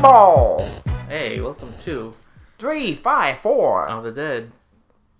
ball. Hey, welcome to Three, five, four. Of the Dead.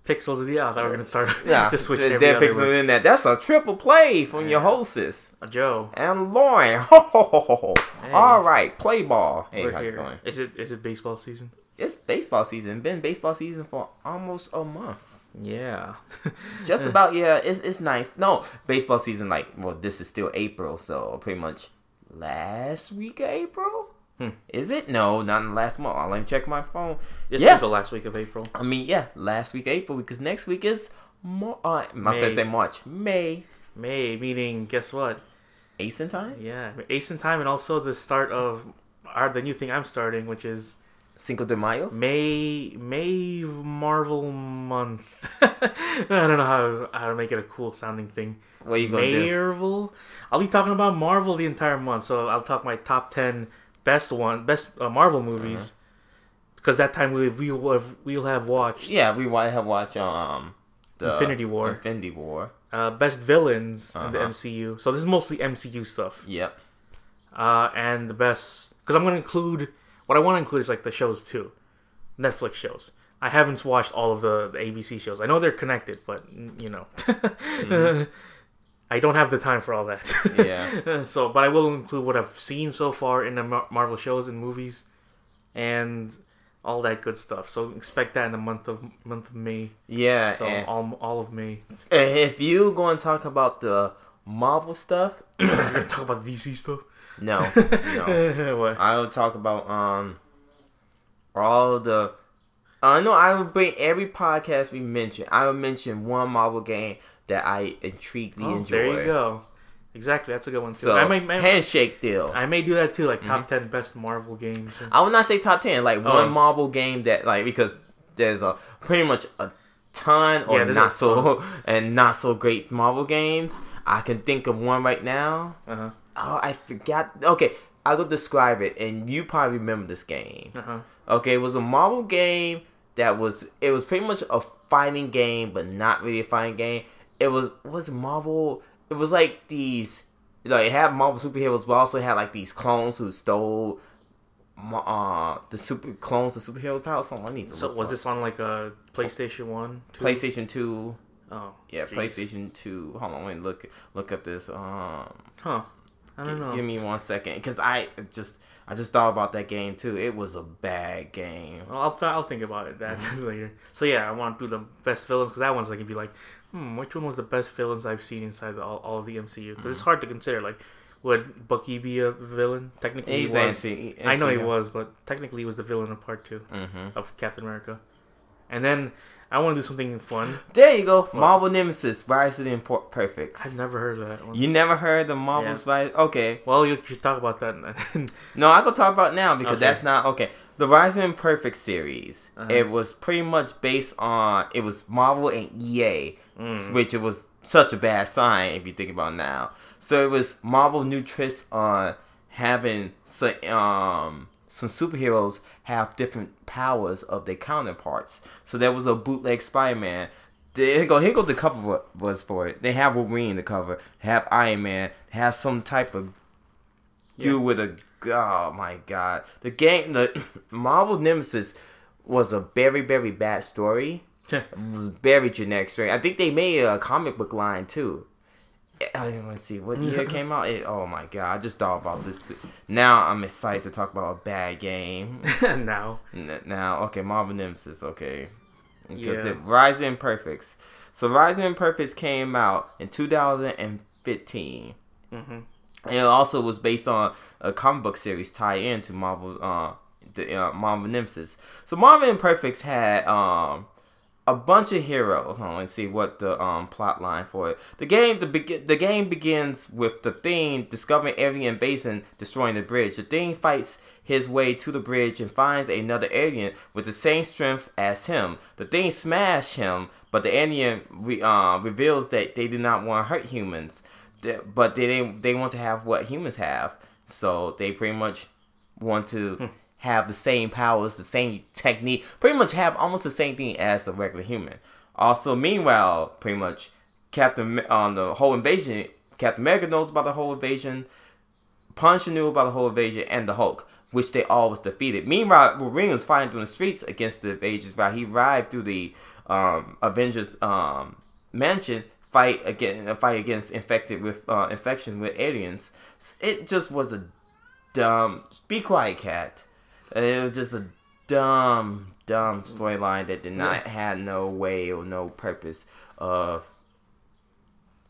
Pixels of the Earth. I were gonna start. yeah, just switch Dead every other Pixel word. in there. That's a triple play from your Yeah. hostess Uh, Joe, and Lauren. Ho, ho, ho, ho, ho. Hey. All right, play ball. Hey, we're how's it here. going? Is it is it baseball season? It's baseball season. Been baseball season for almost a month. Yeah. Just about yeah. It's it's nice. No, baseball season like well, this is still April, so pretty much last week of April. Hmm. Is it? No, not in the last month. I'll let me check my phone. This yeah, is the last week of April. I mean yeah, last week April because next week is Mar- uh, my May. say March, May. May meaning guess what? Ace in time. Yeah, Ace in Time, and also the start of our the new thing I'm starting, which is Cinco de Mayo. May May Marvel month. I don't know how how to make it a cool sounding thing. What are you gonna do? Marvel. I'll be talking about Marvel the entire month, so I'll talk my top ten best one best uh, Marvel movies. Uh-huh. Because that time we we will have we'll have watched Yeah, we to have watched um the Infinity War. Infinity War. uh, best villains in the Uh-huh. MCU. So this is mostly MCU stuff. Yep. Uh, and the best because I'm gonna include what I want to include is like the shows too, Netflix shows. I haven't watched all of the, the ABC shows. I know they're connected, but you know, I don't have the time for all that. Yeah. so, but I will include what I've seen so far in the Mar- Marvel shows and movies, and all that good stuff. So expect that in the month of month of May. Yeah. So and all all of May. if you going to talk about the Marvel stuff, We're gonna talk about DC stuff. no, no. what? I will talk about um all the. I know I will bring every podcast we mention. I will mention one Marvel game that I intriguingly Oh, enjoy. there you go. Exactly, that's a good one too. So I may, may handshake deal. I may do that too, like Mm-hmm. top ten best Marvel games. or- I would not say top ten, like Oh. one Marvel game that like because there's a pretty much a ton or Yeah, not so and not so great Marvel games. I can think of one right now. Uh-huh. Oh, I forgot. Okay, I will go describe it, and you probably remember this game. Uh-huh. Okay, it was a Marvel game that was it was pretty much a fighting game, but not really a fighting game. It was was Marvel. It was like these like it had Marvel superheroes, but also had like these clones who stole uh the super clones of superhero power. So I need to So was this on like a PlayStation One? Two? PlayStation Two? Oh, Yeah, jeez. PlayStation Two. Hold on, me look look up this. Um, Huh? I don't Gi- know. Give me one second, because I just I just thought about that game too. It was a bad game. Well, I'll, th- I'll think about it that later. So yeah, I want to do the best villains because that one's like, you'd be like, hmm, which one was the best villains I've seen inside the, all, all of the MCU? Because Mm-hmm. it's hard to consider. Like, would Bucky be a villain? Technically, he was. anti. I know he was, but technically, he was the villain of Part 2 hmm of Captain America. And then I want to do something fun. There you go, Marvel Nemesis, Rise of the Imperfects. I've never heard of that one. You never heard the Marvel's Rise? Okay, Well, you should talk about that. no, I can talk about it now because Okay. that's not okay. The Rise of the Imperfect series. Uh-huh. It was pretty much based on it was Marvel and EA, Mm. which it was such a bad sign if you think about it now. So it was Marvel new twist on having so, um some superheroes have different powers of their counterparts. So there was a bootleg Spider-Man. Here go, here go the cover was for it. They have Wolverine in the cover. Have Iron Man. They have some type of dude with a oh my god. The game the Marvel Nemesis was a very very bad story. It was very generic story. I think they made a comic book line too. I want to see what year it came out. It, oh my god! I just thought about this. Too. Now I'm excited to talk about a bad game. now. N- now, okay, Marvel Nemesis. Okay, because Yeah. it Rising Imperfects. So Rising Imperfects came out in 2015. hmm And it also was based on a comic book series tied into Marvel, uh, the uh, Marvel Nemesis. So Marvel Imperfects had um a bunch of heroes. Hold on, let's see what the um plot line for it. The game the be- the game begins with the Thing discovering alien basin, destroying the bridge. The Thing fights his way to the bridge and finds another alien with the same strength as him. The Thing smash him, but the alien re- uh, reveals that they do not want to hurt humans, but they didn't- they want to have what humans have. So they pretty much want to have the same powers, the same technique, pretty much have almost the same thing as the regular human. Also, meanwhile, pretty much Captain on the whole invasion, Captain America knows about the whole invasion. Punisher knew about the whole invasion and the Hulk. which they all was defeated. Meanwhile, Wolverine was fighting through the streets against the Avengers while he arrived through the um, Avengers um, mansion fight again a fight against infected with uh, infection with aliens. It just was a dumb. Be quiet, cat. It was just a dumb, dumb storyline that did not have no way or no purpose of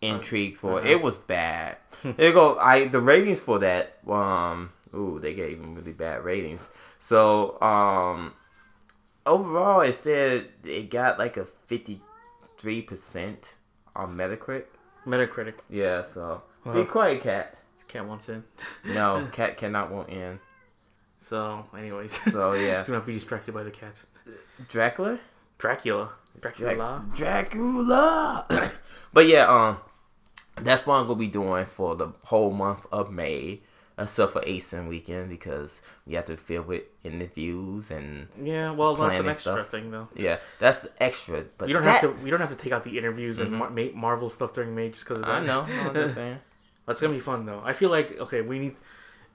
intrigue for it. It was bad. it go I the ratings for that um ooh they gave him really bad ratings. So um overall it said it got like a fifty three percent on Metacritic. Metacritic. Yeah, so be quiet, cat. Cat wants in. No, cat cannot want in. So, anyways. So yeah, Do not be distracted by the cat. Dracula. Dracula. Dracula. Dracula. but yeah, um, that's what I'm gonna be doing for the whole month of May, except for ACen weekend because we have to fill it interviews and yeah, well, that's an extra stuff. thing, though. yeah, that's extra. But You don't that, have to. You don't have to take out the interviews and Mar- ma- Marvel stuff during May just because of that. I know. I'm just saying. That's gonna be fun though. I feel like okay, we need to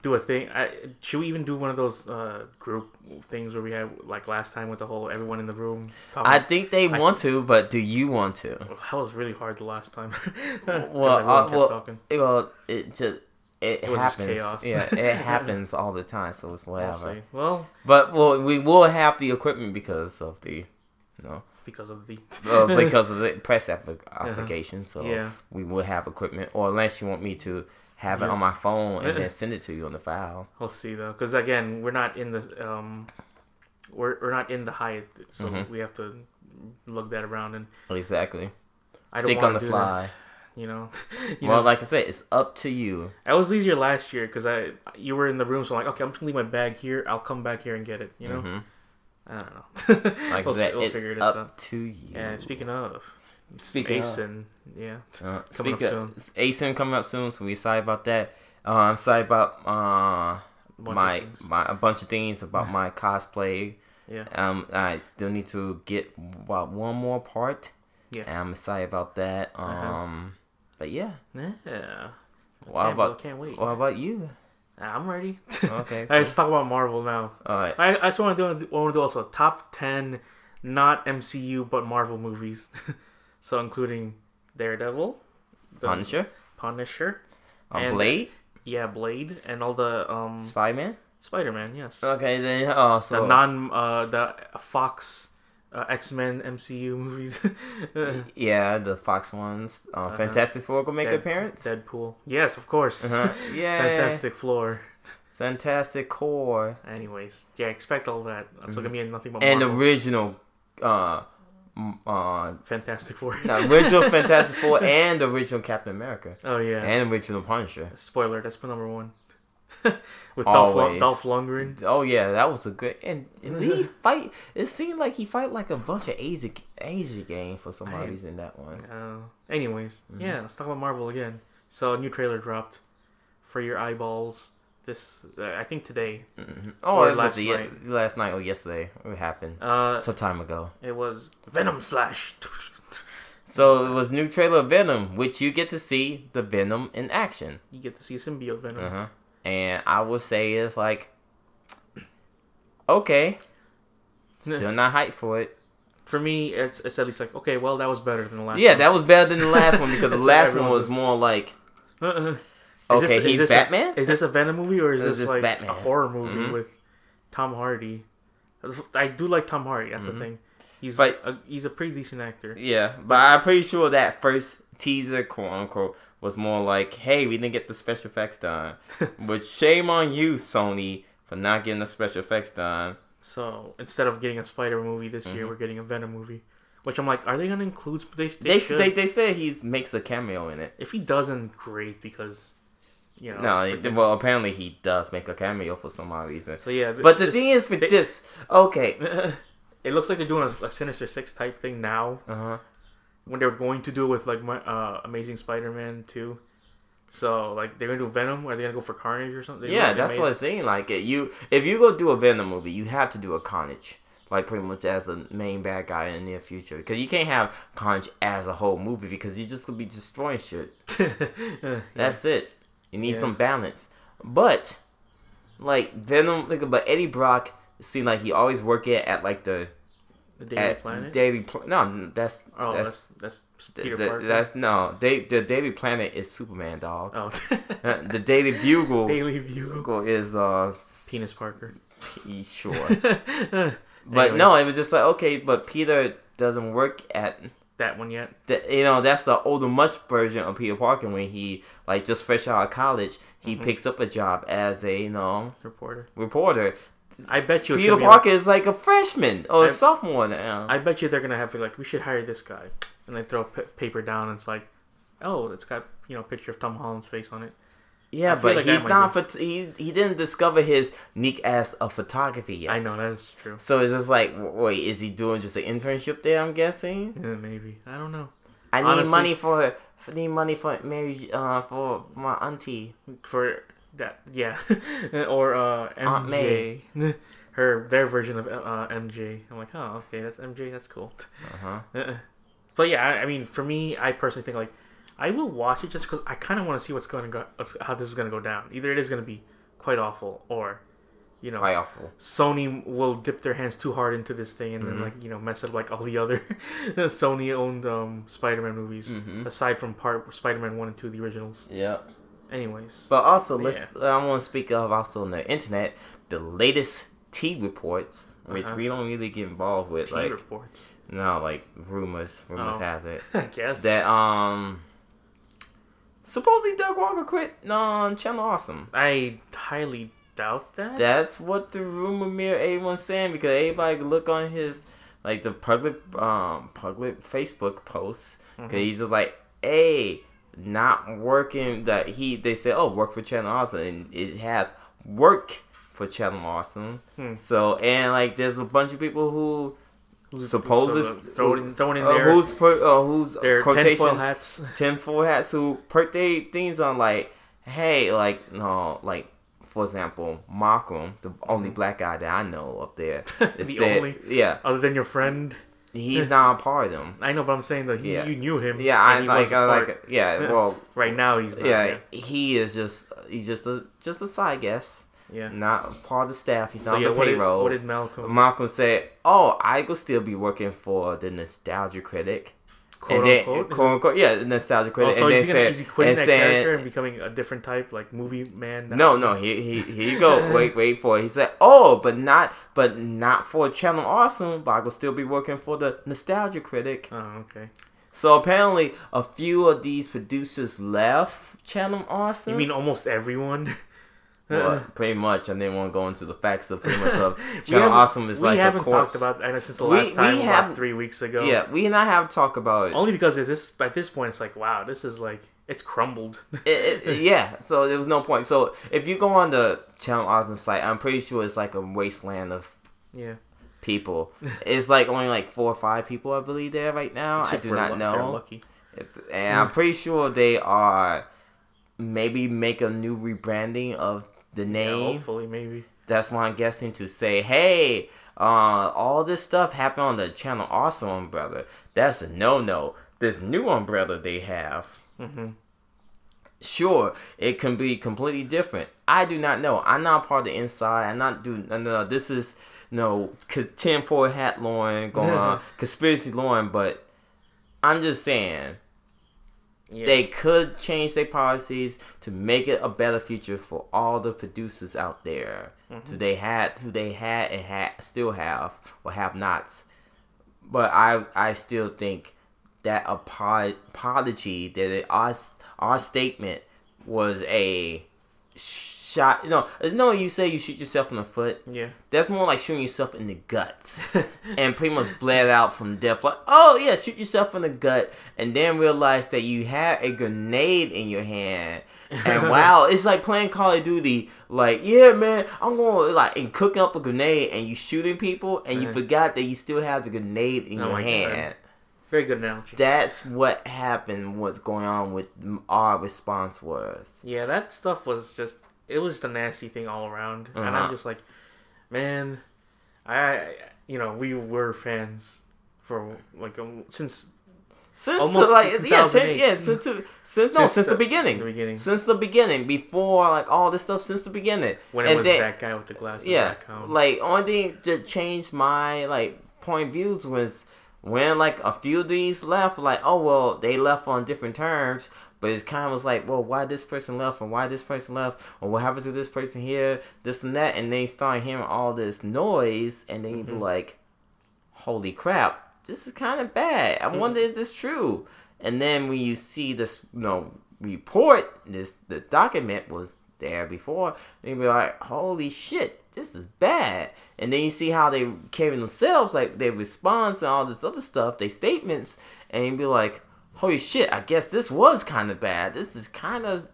do a thing. I, should we even do one of those uh, group things where we had like last time with the whole everyone in the room? Talking? I think they want to, but do you want to? that was really hard the last time. Well, uh, well, talking. well, it just it, It happens. chaos. Yeah, it happens all the time, so it's We'll whatever. Well, But well, we will have the equipment because of the, you know, because of the uh, because of the press applic- application. So Yeah. we will have equipment, or unless you want me to have it on my phone and then send it to you on the file. we'll see though, because again, we're not in the um, we're we're not in the Hyatt, so Mhm. we have to lug that around, and Exactly. I don't Think want on to the do fly. that. You know, you well, know, like I said, it's up to you. That was easier last year because I you were in the room, so I'm like, okay, I'm just gonna leave my bag here. I'll come back here and get it. You know, Mhm. I don't know. Like we'll, that, we'll it's figure this up out. to you. And speaking of, Speaking of- yeah, Uh, Coming up speak of, ACen coming up soon, so we excited about that. Uh, I'm excited about uh, my my a bunch of things about my cosplay. yeah, Um, I still need to get what one more part. Yeah. and I'm excited about that. Um, Uh-huh. But yeah. yeah. What can't, about can't wait. what about you? I'm ready. Okay, right, cool. let's talk about Marvel now. All right. I, I just want to do want to do also top ten, not MCU but Marvel movies. so including Daredevil, Punisher, Punisher, um, and- Blade, yeah, Blade, and all the um Spider Man. Spider Man. Yes. Okay, then uh, the non uh the Fox uh, X Men MCU movies. yeah, the Fox ones. Um, Uh-huh. Fantastic Four will make Dead- appearance. Deadpool. Yes, of course. Uh-huh. Yeah, Fantastic Floor. Fantastic Core, Anyways, yeah, expect all that. It's gonna be nothing but Mm-hmm. and Marvel. original, uh, uh, Fantastic Four. the original Fantastic Four and original Captain America oh yeah. and original Punisher. Spoiler. That's number one. With Dolph. Dolph Lundgren. Oh yeah, that was a good and, and he fight. It seemed like he fight like a bunch of Asian Asian game for some I- reason in that one. Uh, anyways, Mm-hmm. yeah, let's talk about Marvel again. So a new trailer dropped for your eyeballs. This uh, I think today. Mhm. Oh, Or it was last night. last night or yesterday. It happened Uh, some time ago. it was Venom slash. So it was new trailer of Venom, which you get to see the Venom in action. You get to see symbiote Venom. Uh huh. And I would say it's like, okay, still not hyped for it. For me, it's it's at least like okay, well that was better than the last. Yeah, one. that was better than the last one because the last one was more like, Uh-uh. Is okay, this- is he's this Batman. A, is this a Venom movie or is This this, like Batman. a horror movie Mhm. with Tom Hardy? I do like Tom Hardy. That's Mhm. the thing. He's But- a, he's a pretty decent actor. Yeah, but I'm pretty sure that first teaser, quote unquote, was more like, "Hey, we didn't get the special effects done." but shame on you, Sony, for not getting the special effects done. So instead of getting a Spider movie this year, Mhm. we're getting a Venom movie. Which I'm like, are they gonna include? They they, They they, they said he makes a cameo in it. if he doesn't, great because you know. No, it- well, apparently he does make a cameo for some odd reason. so yeah. But the this- thing is with they- this, okay, it looks like they're doing a, a Sinister Six type thing now. uh huh, when they were going to do it with like my uh, Amazing Spider-Man two. So like they're gonna do Venom, or are they gonna go for Carnage or something? They yeah, that's made what. I'm saying. Like, you if you go do a Venom movie, you have to do a Carnage. Like pretty much as the main bad guy in the near future, because you can't have Carnage as a whole movie because you're just gonna be destroying shit. Uh, That's it. You need Yeah. some balance. But like Venom, like, but Eddie Brock seemed like he always worked it at like the The Daily Planet. Daily Pla- No, that's oh, that's that's that's, Peter Parker. that's no. They, the Daily Planet is Superman, dog. oh, Uh, the Daily Bugle Daily View. is uh Penis Parker. P- Sure, but no, it was just like okay, but Peter doesn't work at that one yet. the, you know that's the older much version of Peter Parker when he like just fresh out of college he Mhm. picks up a job as a you know Reporter. reporter. I bet you. Peter Parker is like a freshman or a I- sophomore now. I bet you they're gonna have like we should hire this guy, and they throw p- paper down and it's like, oh, it's got you know a picture of Tom Holland's face on it. yeah, but like he's not. Phot- he he didn't discover his unique ass of photography yet. I know that's true. So it's just like, wait, is he doing just an internship there? I'm guessing. Yeah, maybe I don't know. I need Honestly- money for. I need money for Mary. Uh, for my auntie. For that, yeah, or uh, Aunt MJ, her their version of uh, MJ. I'm like, oh, okay, that's MJ. That's cool. Uh huh. Uh-uh. But yeah, I, I mean, for me, I personally think like I will watch it just because I kind of want to see what's going to go, how this is going to go down. Either it is going to be quite awful, or you know, Quite awful. Sony will dip their hands too hard into this thing and Mhm. then like you know mess up like all the other Sony owned um, Spider-Man movies Mhm. aside from part Spider-Man one and two, the originals. Yeah. Anyways, But also, let's. I want to speak of also on the internet the latest T reports, which Uh-huh. we don't really get involved with, T like reports. no, like rumors. Rumors Oh. has it I guess. that um. Supposedly Doug Walker quit on Channel Awesome. I highly doubt that. That's what the rumor mill everyone's saying because everybody look on his like the public um public Facebook posts because Mhm. he's just like, hey, not working. That he they say oh, work for Channel Awesome, and it has work for Channel Awesome. Hmm. So and like there's a bunch of people who Who's- supposes so, uh, throw it in, uh, there. who's put uh, who's their quotations tinfoil hats. tinfoil hats who put their things on like, hey, like no, like for example, Malcolm, the only black guy that I know up there. The said- only? yeah, Other than your friend, he's eh. not a part of them. I know, but I'm saying that he, Yeah. you knew him. Yeah, I like, I like, yeah, well, Right now, he's not. yeah, he is just, he's just a, just a side guest, yeah. not part of the staff. He's So not yeah, on the what did, payroll. what did Malcolm? Malcolm said, "Oh, I could still be working for the Nostalgia Critic." Quote oh, and then, unquote? Quote unquote, yeah, Nostalgia it- Critic. oh, so and is then he, gonna, said, quitting that saying- character and becoming a different type, like movie man? No, no, he, he, here you go. wait, wait for it. He said, "Oh, but not, but not for Channel Awesome. But I will still be working for the Nostalgia Critic." Oh, okay. So apparently, a few of these producers left Channel Awesome. You mean almost everyone? well, uh-uh. pretty much. Didn't want to go into the facts of pretty much of We Channel Awesome is we like a haven't talked about know since the We- last time we about haven't- three weeks ago. Yeah, we and I have talked about it. Only because at this at this point it's like wow, this is like it's crumbled. It- it- yeah, so there was no point. So if you go on the Channel Awesome site, I'm pretty sure it's like a wasteland of yeah. people. it's like only like four or five people, I believe, there right now. I do not know. If- And I'm pretty sure they are maybe make a new rebranding of the Yeah, name. hopefully, maybe. That's why I'm guessing to say, hey, uh, all this stuff happened on the Channel Awesome umbrella. That's a no no. This new umbrella they have. Mm-hmm. Sure, it can be completely different. I do not know. I'm not part of the inside. I'm not doing. No, no, this is no tinfoil hat Lauren going on conspiracy Lauren, but I'm just saying Yeah. they could change their policies to make it a better future for all the producers out there. Mm-hmm. Who they had, who they had, and had still have, or have nots. But I, I still think that apo- apology, that it, our, our statement was a shot. You know, there's no you say you shoot yourself in the foot. yeah. That's more like shooting yourself in the guts and pretty much bled out from death. Like, oh yeah, shoot yourself in the gut, and then realize that you had a grenade in your hand. And wow, it's like playing Call of Duty. Like, yeah, man, I'm going like and cooking up a grenade, and you shooting people, and you forgot that you still have the grenade in Oh your my God. hand. Very good analogy. That's what happened. What's going on with our response was. Yeah, that stuff was just it was just a nasty thing all around, and Uh-huh. I'm just like, man, I, you know we were fans for like um, since Since Almost like yeah, 2008. ten, yeah, since to, since no, Since since the, the- beginning, the beginning. since the beginning, before like all this stuff, since the beginning, when it and was then- that guy with the glasses. yeah, back home. like only thing that changed my like point views was when like a few of these left. Like, oh well, they left on different terms, but it kind of was like, well, why this person left, and why this person left, or what happened to this person here, this and that, and they start hearing all this noise, and then you be mm-hmm. like, holy crap, this is kind of bad. I mm-hmm. wonder is this true? And then when you see this, you know, report, this the document was there before, and you be like, holy shit, this is bad. And then you see how they carry themselves, like their response and all this other stuff, their statements, and you be like, holy shit, I guess this was kind of bad. This is kind of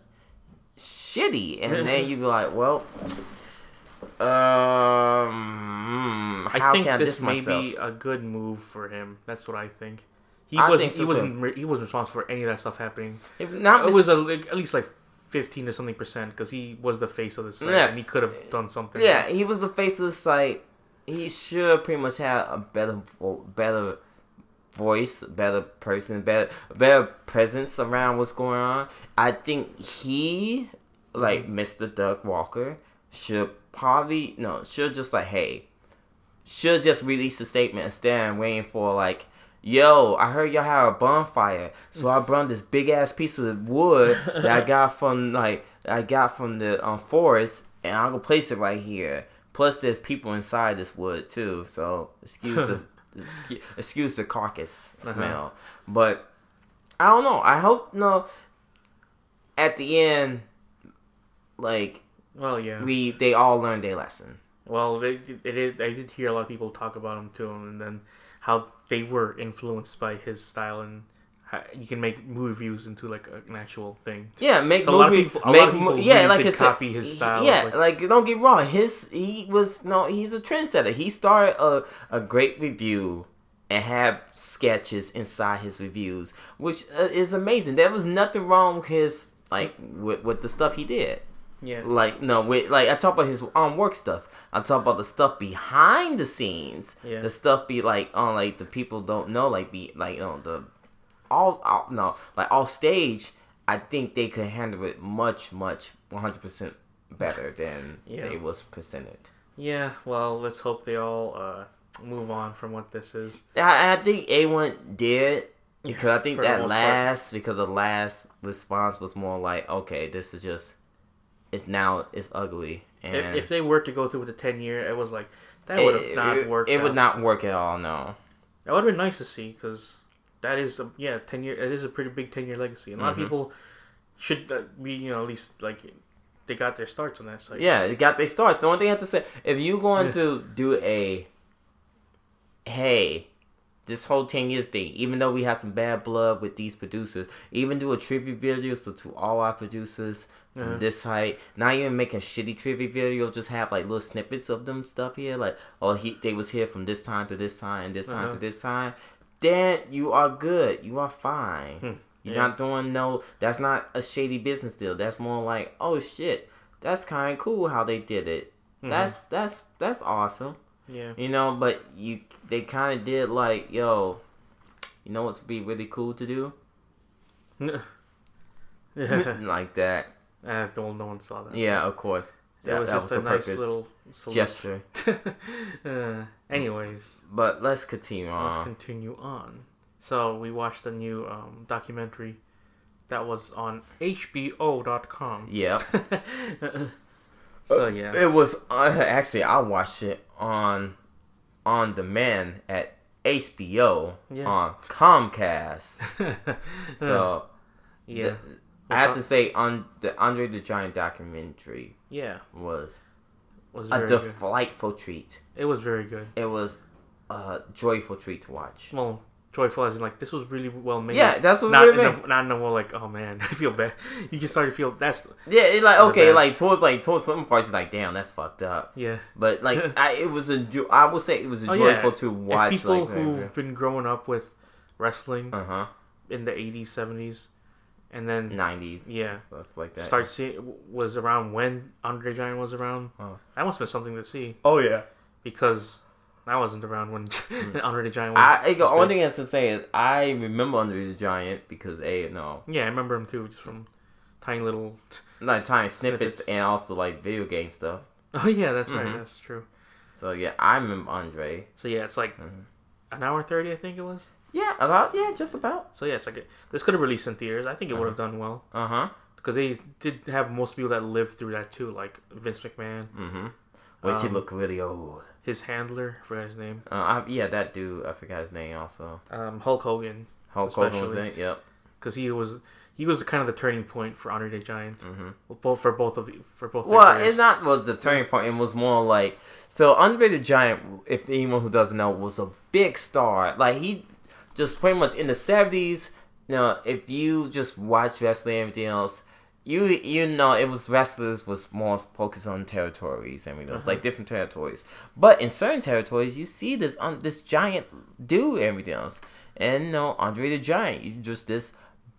shitty. And then you be like, well, um, I think can I this may myself? be a good move for him. That's what I think. He I wasn't. think so he wasn't. re- He wasn't responsible for any of that stuff happening. If not, It was a, like, at least like fifteen or something percent because he was the face of the site Yeah. and he could have done something. Yeah, he was the face of the site. He should pretty much have a better, better voice, better person, better, better presence around what's going on. I think he, like Mr. Doug Walker, should probably no, should just like hey, should just release a statement instead of waiting for like. Yo, I heard y'all have a bonfire, so I brought this big ass piece of wood that I got from like I got from the um, forest, and I'm gonna place it right here. Plus, there's people inside this wood too, so excuse excu- excuse the carcass Uh-huh. smell. But I don't know. I hope no. At the end, like Well, yeah. we they all learned their lesson. Well, they, they did. I did hear a lot of people talk about him too, and then how they were influenced by his style, and you can make movie reviews into like an actual thing. Yeah, make So a lot of movie, people- make mo- yeah, really like I said, copy his style, Yeah, like- like, don't get wrong, his he was no, he's a trendsetter. He started a a great review and had sketches inside his reviews, which uh, is amazing. There was nothing wrong with his like with, with the stuff he did. Yeah. Like no, with like I talk about his um work stuff. I talk about the stuff behind the scenes. Yeah. The stuff be like on like the people don't know like be like you know the all, all no like off stage. I think they could handle it much much one hundred percent better than Yeah. it was presented. Yeah. Well, let's hope they all uh, move on from what this is. I, I think A one did because I think that most part. last because the last response was more like okay this is just it's now it's ugly and If, if they were to go through with the ten year, it was like that would have not worked. It would not work at all. No. That would have been nice to see because that is a, yeah ten year. It is a pretty big ten year legacy. And a lot Mhm. of people should uh, be you know at least like they got their starts on that site. Yeah, they got their starts. The only thing I have to say, if you're going to do a, hey, this whole ten years thing, even though we have some bad blood with these producers, even do a tribute video so to all our producers from Uh-huh. this height. Not even make a shitty tribute video, just have like little snippets of them stuff here, like oh he they was here from this time to this time and this time Uh-huh. to this time. Then you are good. You are fine. Hmm. You're Yeah. not doing no. That's not a shady business deal. That's more like, oh shit, that's kind of cool how they did it. Mhm. That's that's that's awesome. yeah. You know, but you they kind of did like, yo, you know what's be really cool to do yeah. like that. Uh, well, no one saw that. Yeah, of course. That, was just a nice purpose. little. Gesture. uh, anyways, But let's continue let's on. continue on. So we watched a new um, documentary that was on HBO.com. Yep. so yeah, It was uh, actually I watched it on on demand at HBO Yeah. on Comcast. So yeah, the- I have to say, on the Andre the Giant documentary yeah, was was a very good. delightful treat. It was very good. It was a joyful treat to watch. Well, joyful as in like this was really well made. Yeah, that's what not we in a, not in a more like oh man, I feel bad. You just start to feel that's Yeah, it like okay, like towards like towards some parts, like damn, that's fucked up. yeah. But like, I, it was a I would say it was a Oh, yeah. joyful to watch. if people like, who've been growing up with wrestling uh huh, in the 80s 70s and then nineties, Yeah. stuff like that. start seeing was around when Andre the Giant was around Oh. that must have been something to see Oh yeah, because I wasn't around when Andre the Giant. Was, Mm. I the was only big. thing I have to say is I remember Andre the Giant because a no Yeah, I remember him too, just from tiny little. like tiny snippets, Snippets. and also like video game stuff. Oh yeah, that's Mhm. right. That's true. So yeah, I remember Andre. So yeah, it's like Mhm. an hour thirty, I think it was. Yeah, about yeah, just about. So yeah, it's like a, this could have released in theaters. I think it would have done well Uh huh. because they did have most people that lived through that too, like Vince McMahon, Mm-hmm. Which he Um, looked really old. his handler, I forgot his name, Uh, I, yeah, that dude. I forgot his name also. um, Hulk Hogan, Hulk Hogan was in it. Yep. because he was he was kind of the turning point for Andre the Giant, Mm-hmm. both for both of the for both. Well, it's not was the turning point. It was more like so. Andre the Giant, if anyone who doesn't know, was a big star. Like he just pretty much in the seventies. You know, if you just watch wrestling and everything else, you you know it was wrestlers was more focused on territories and everything else, like different territories. But in certain territories, you see this um, this giant dude and everything else, and you know Andre the Giant, you just this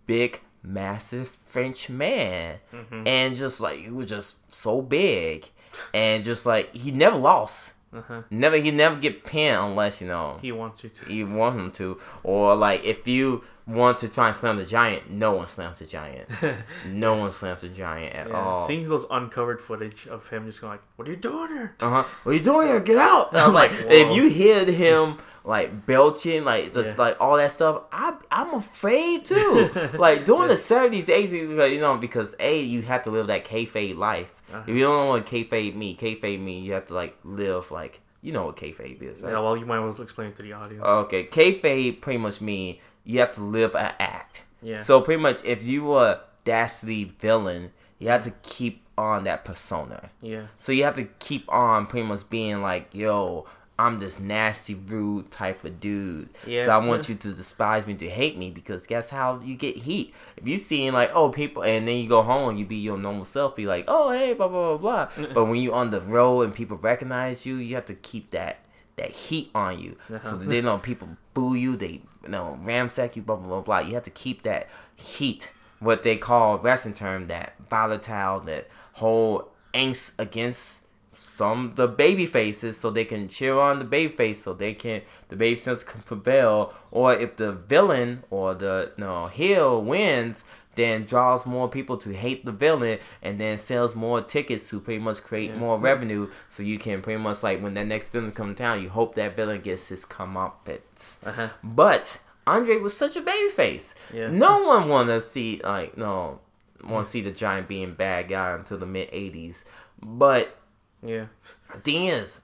big massive French man, Mhm. and just like he was just so big, and just like he never lost. Uh-huh. Never he never get pinned unless you know He wants you to. you want him to, or like if you want to try and slam the giant, no one slams the giant. no one slams the giant at Yeah, all. seeing those uncovered footage of him just going like, "What are you doing here?" Uh huh. What are you doing here? Get out! And I was like, Like, if you hear him like belching, like just Yeah. like all that stuff, I I'm afraid too. like during the seventies, eighties, like, you know, because a you have to live that kayfabe life. Uh-huh. If you don't know what kayfabe mean, kayfabe me, you have to like live like you know what kayfabe is, right? Yeah, well, you might want to explain it to the audience. Okay, kayfabe pretty much mean you have to live an act. Yeah. So pretty much, if you were a dastardly villain, you have to keep on that persona. yeah, So you have to keep on pretty much being like, yo, I'm this nasty, rude type of dude. Yeah. So I want you to despise me, to hate me, because guess how you get heat. If you seeing like, oh, people, and then you go home and you be your normal self, be like, oh, hey, blah blah blah blah. but when you on the road and people recognize you, you have to keep that that heat on you, so Uh-huh. that they know people boo you, they you know ramsack you, blah blah blah blah. You have to keep that heat, what they call wrestling term, that volatile, that whole angst against some the baby faces so they can cheer on the baby face so they can the baby faces can prevail or if the villain or the no heel wins then draws more people to hate the villain and then sells more tickets to pretty much create Yeah. more revenue so you can pretty much like when that next villain comes down you hope that villain gets his comeuppance uh-huh. but Andre was such a baby face Yeah. no one want to see like no want to see the giant being bad guy until the mid 80s but yeah, the thing is,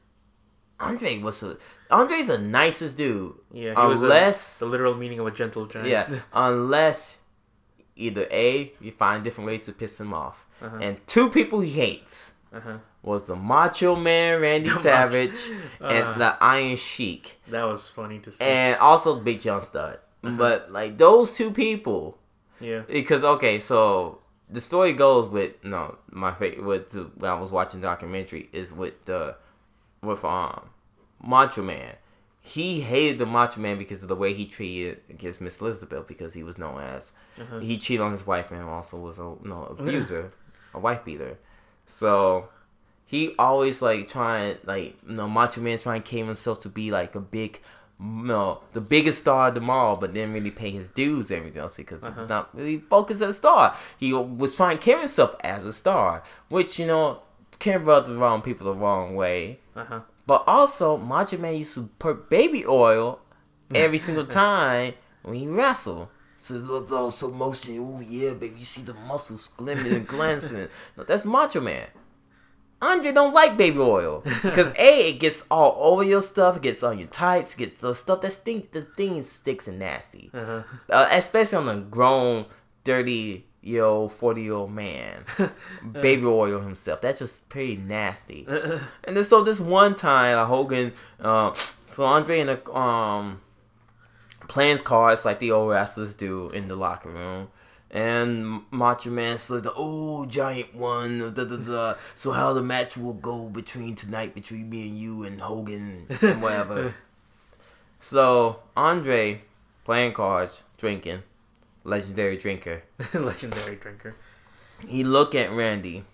Andre was a Andre's the nicest dude. yeah. He was a- unless the literal meaning of a gentle giant. yeah, unless either a you find different ways to piss him off, Uh-huh. and two people he hates uh-huh. was the Macho Man Randy The Savage and Uh. the Iron Sheik, that was funny to see. and also Big John Studd. Uh-huh. But like those two people, yeah, because okay, so the story goes with no my favorite with when I was watching documentary is with the with um Macho Man. He hated the Macho Man because of the way he treated against Miss Elizabeth because he was known as Uh-huh. he cheated on his wife and also was a you know, abuser, a wife beater. So he always like trying like you know Macho Man trying to came himself to be like a big you know the biggest star of them all, but didn't really pay his dues and everything else because he was Uh-huh. not really focused as a star. He was trying to carry himself as a star, which you know can rub the wrong people the wrong way. uh-huh. But also, Macho Man used to put baby oil every single time when he wrestled. So all so motion. Oh yeah, baby, you see the muscles glimmering and glancing. No, that's Macho Man. Andre don't like baby oil because a it gets all over your stuff, it gets on your tights, gets the stuff that stink. The thing sticks and nasty, Uh-huh. uh, especially on a grown thirty year old, forty year old man. baby oil himself. That's just pretty nasty. Uh-uh. And then so this one time, uh, Hogan, uh, so Andre and the um plans cards like the old wrestlers do in the locker room. And Macho Man slid the old giant one, da, da, da. so how the match will go between tonight between me and you and Hogan and whatever." so Andre playing cards, drinking, legendary drinker. Legendary drinker. He look at Randy.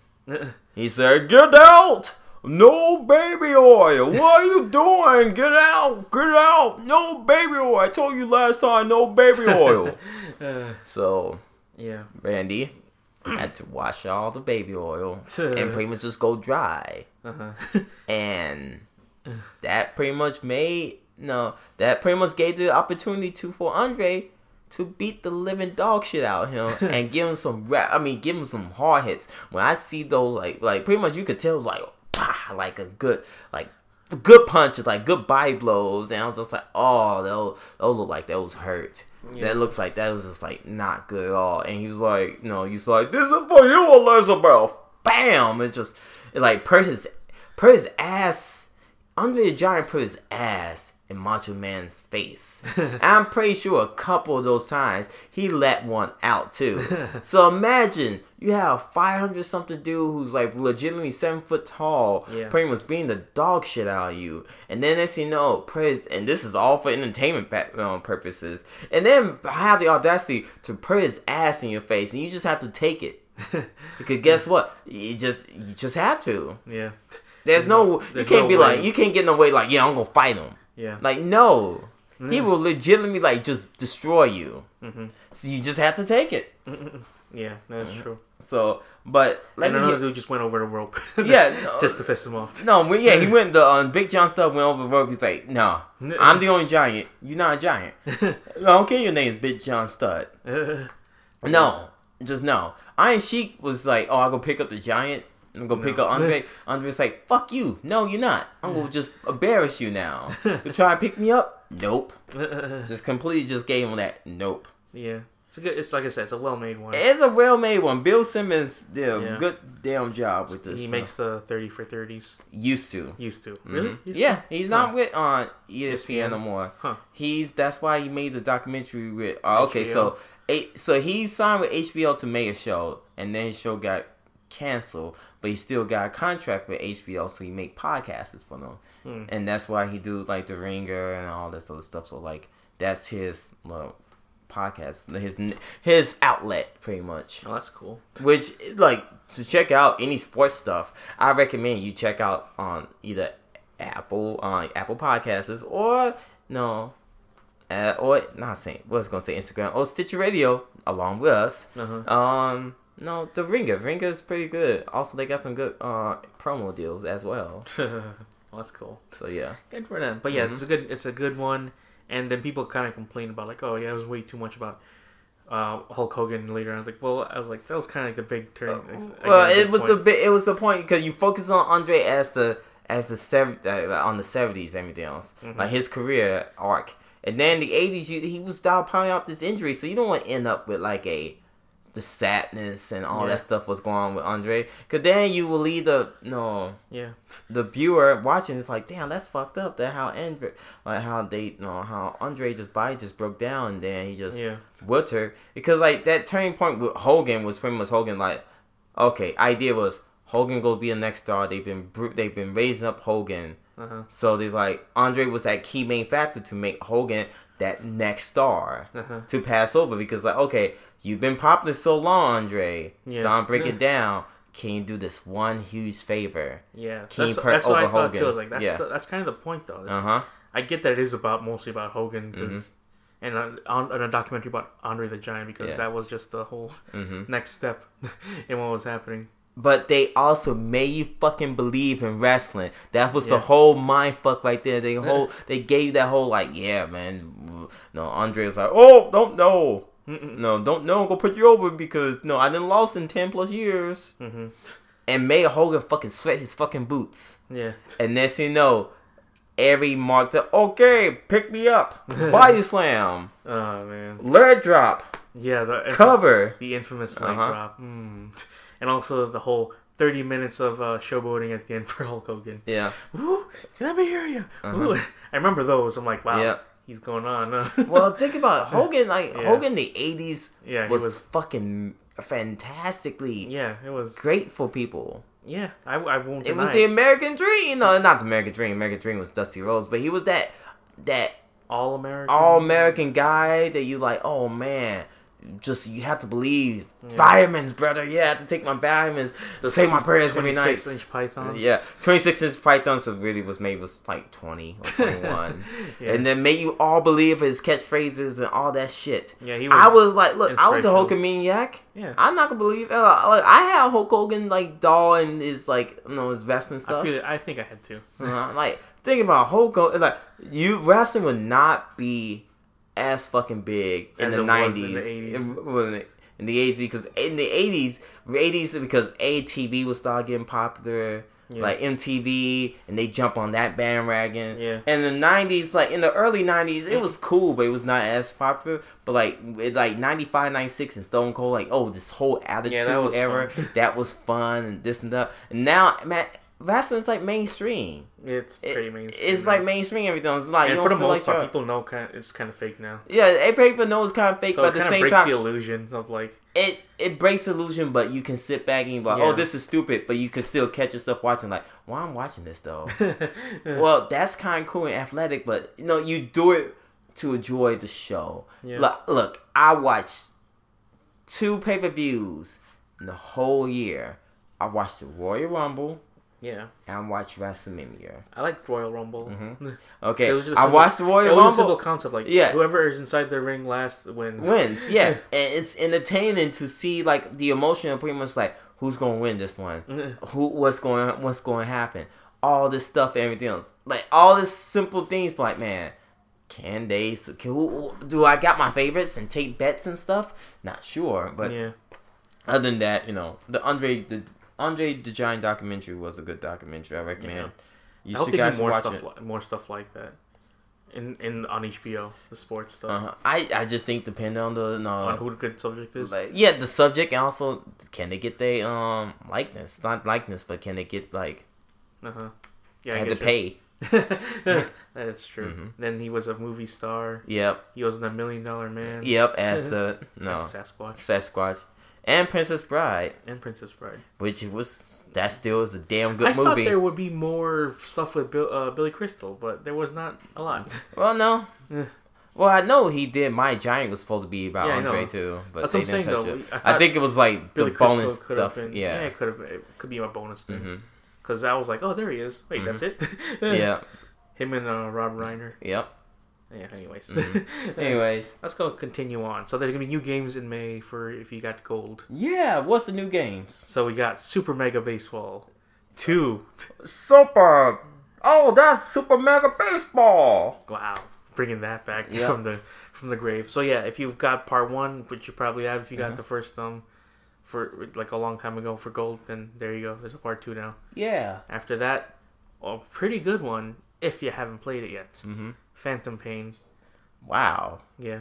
He said, "Get out! No baby oil. What are you doing? Get out. Get out. No baby oil. I told you last time, no baby oil. Uh, so, yeah. Randy had to wash all the baby oil and pretty much just go dry. Uh-huh. And that pretty much made, no, that pretty much gave the opportunity to for Andre to beat the living dog shit out of him and give him some rap. I mean, give him some hard hits. When I see those, like, like pretty much you could tell it was like, pah, like a good, like, good punches, like good body blows. And I was just like, oh, those, those look like those hurt. Yeah. That looks like that was just like not good at all. And he was like, no, he's like, this is for you, Elizabeth. Bam! It just, it like, per his, per his ass, Andre the Giant put his ass in Macho Man's face. I'm pretty sure a couple of those times he let one out too. so imagine you have a 500 something dude who's like legitimately seven foot tall, Yeah. pretty much beating the dog shit out of you. And then thing you know, praise, and this is all for entertainment um, purposes. And then have the audacity to put his ass in your face, and you just have to take it. Because guess what? You just you just have to. yeah. There's no, you there's can't no be way. like you can't get in the way like yeah I'm gonna fight him. Yeah. Like no, he will legitimately like just destroy you. hmm So you just have to take it. Yeah, that's true. So, but let and me. another dude just went over the rope. Yeah, no. just to piss him off. no, yeah, he went. The um, Big John Studd went over the rope. He's like, no, I'm the only giant. You're not a giant. I don't care. Your name's Big John Studd. No, just no. Iron Sheik was like, oh, I'll go pick up the giant. I'm gonna go pick up Andre. Andre's like, fuck you. No, you're not. I'm gonna just embarrass you now. You try and pick me up? Nope. Just completely just gave him that nope. yeah, it's a good. It's like I said, it's a well-made one. It's a well made one. Bill Simmons did a Yeah. good damn job with this. he uh, makes the thirty for thirties. used to. Used to really. Mhm. Used Yeah, to? he's not Huh. with on ESPN ESPN. no more. Huh. He's that's why he made the documentary with. Uh, okay, so so he signed with HBO to make a show, and then his show got canceled, but he still got a contract with HBO, so he make podcasts for them, Hmm. and that's why he do like the Ringer and all this other stuff. So like that's his uh, podcast, his his outlet pretty much. Oh, that's cool. Which like to check out any sports stuff, I recommend you check out on either Apple on Apple Podcasts or no, uh, or not saying was gonna say Instagram or Stitcher Radio along with us. Uh-huh. Um, no, the Ringer, Ringer is pretty good. Also, they got some good uh promo deals as well. well, that's cool. So yeah, Good for them. But yeah, Mhm. it's a good. It's a good one. And then people kind of complain about like, oh yeah, it was way too much about uh, Hulk Hogan later. I was like, well, I was like, that was kind of like the big turn. Guess, well, it was the point. bit. It was the point because you focus on Andre as the as the sev- uh, on the seventies, everything else, Mhm. like his career arc, and then the eighties, he was down piling out this injury, so you don't want to end up with like a the sadness and all Yeah. that stuff was going on with Andre, because then you will leave the no yeah. the viewer watching it's like damn that's fucked up that how Andre like how they you know how Andre just body just broke down and then he just Yeah. Wilter because like that turning point with Hogan was pretty much Hogan like okay idea was Hogan go be the next star they've been they've been raising up Hogan Uh-huh. so they like Andre was that key main factor to make Hogan that next star Uh-huh. to pass over because like okay you've been popular so long Andre Yeah. to break it down can you do this one huge favor Yeah. Can That's, you put that's what I thought too. I was like, that's Yeah. the, that's kind of the point though. It's- uh huh I get that it is about mostly about Hogan because. Mhm. And uh, on, a documentary about Andre the Giant because Yeah. that was just the whole hmm next step in what was happening. But they also made you fucking believe in wrestling. That was the whole mind fuck right there. They whole they gave you that whole like, yeah, man. No, Andre was like, oh, don't know. No, don't know. Go put you over because no, I didn't lost in ten plus years. Mm-hmm. And made Hogan fucking sweat his fucking boots. Yeah. And next thing you know, every marked up. Okay, pick me up. Body slam, Oh man. leg drop, Yeah. The cover. the infamous leg Uh-huh. drop. Mm. And also the whole 30 minutes of uh, showboating at the end for Hulk Hogan. Yeah. Woo, let me hear you. Uh-huh. I remember those. I'm like, wow, Yeah. he's going on. Well, think about it. Hogan. Like Yeah. Hogan, the '80s yeah, was, was. fucking fantastically Yeah, it was. great for people. Yeah, I, I won't. It was the American dream. No, not the American dream. American dream was Dusty Rhodes, but he was that that all American. all American guy that you like. Oh man, just you have to believe vitamins, brother. Yeah, I have to take my vitamins to say my prayers every night. 26 inch pythons. Yeah, 26 inch python, so really was maybe was like 20 or 21. Yeah. And then make you all believe his catchphrases and all that shit. Yeah, he was I was like, look, I was a. Hulkamaniac. Yeah. I'm not gonna believe. Uh, like, I had a Hulk Hogan like doll and his like, you know, his vest and I stuff. feel it, I think I had to. Uh, like thinking about Hulk Hogan, like you wrestling would not be as fucking big in As the it was in nineties, the 80s. in, in the- eighties, because in the eighties, eighties because ATV was start getting popular. Yeah. Like MTV, and they jump on that bandwagon. Yeah. And the '90s, like in the early '90s, it was cool, but it was not as popular. But like, it, like '95, '96, and Stone Cold, like, oh, this whole Attitude was era, fun. that was fun, and this and that. And now, man, wrestling's like mainstream. It's It- pretty mainstream. It's like mainstream everything. It's like and for the most like part, people know kind it's kind of fake now. yeah, every people know it's kind of fake, So but it at the kind of same breaks time, the illusions of like, it it breaks the illusion. But you can sit back and be like, oh, Yeah. oh, this is stupid, but you can still catch yourself watching like, why I'm watching this though. well, that's kind of cool and athletic, but you know, you do it to enjoy the show. Yeah. Look, look, I watched two pay per views in the whole year. I watched the Royal Rumble yeah, and I watched WrestleMania. I like Royal Rumble. Mm-hmm. Okay, It was just I simple- watched the Royal Rumble. it was a simple concept. Like, Yeah. whoever is inside the ring last wins. wins. Yeah, and it's entertaining to see like the emotion of pretty much like who's gonna win this one, who what's going what's going to happen, all this stuff, everything else, like all this simple things. But like, man, can they? Can, who, do I got my favorites and take bets and stuff? Not sure, but yeah, other than that, you know, the Andre the Andre the Giant documentary was a good documentary. I recommend. Yeah. You I hope should they guys do more watch stuff, li- more stuff like that, in in on HBO, the sports stuff, Uh-huh. I I just think depending on the no, on who the good subject is. Like, yeah, the subject and also can they get their um likeness? Not likeness, but can they get like Uh huh. Yeah, I had to get pay? that is true. Mhm. Then he was a movie star. Yep, He was in a Million Dollar Man. yep. As the no Sasquatch Sasquatch and Princess Bride, and Princess Bride. which was that still is a damn good movie. I thought there would be more stuff with Bill, uh, Billy Crystal, but there was not a lot. Well, no. Yeah. Well, I know he did. My Giant was supposed to be about Yeah, Andre too, but That's they what I'm didn't saying, touch though. it. I I, think it was like Billy the bonus Crystal could have stuff. been. yeah. it could have. It could be a bonus thing. hmm Because I was like, oh, there he is. Wait, that's it. Yeah. Him and uh, Rob Reiner. Yep. Yeah. Anyways. Mhm. Anyways. Let's go continue on. So there's gonna be new games in May for if you got gold. Yeah. What's the new games? So we got Super Mega Baseball, two. Super. Oh, that's Super Mega Baseball. Wow, bringing that back Yeah. from the from the grave. So yeah, if you've got part one, which you probably have, if you got Mhm. the first um, for like a long time ago for gold, then there you go. There's a part two now. Yeah. After that, a pretty good one if you haven't played it yet. Mm-hmm. Phantom Pain. Wow. Yeah.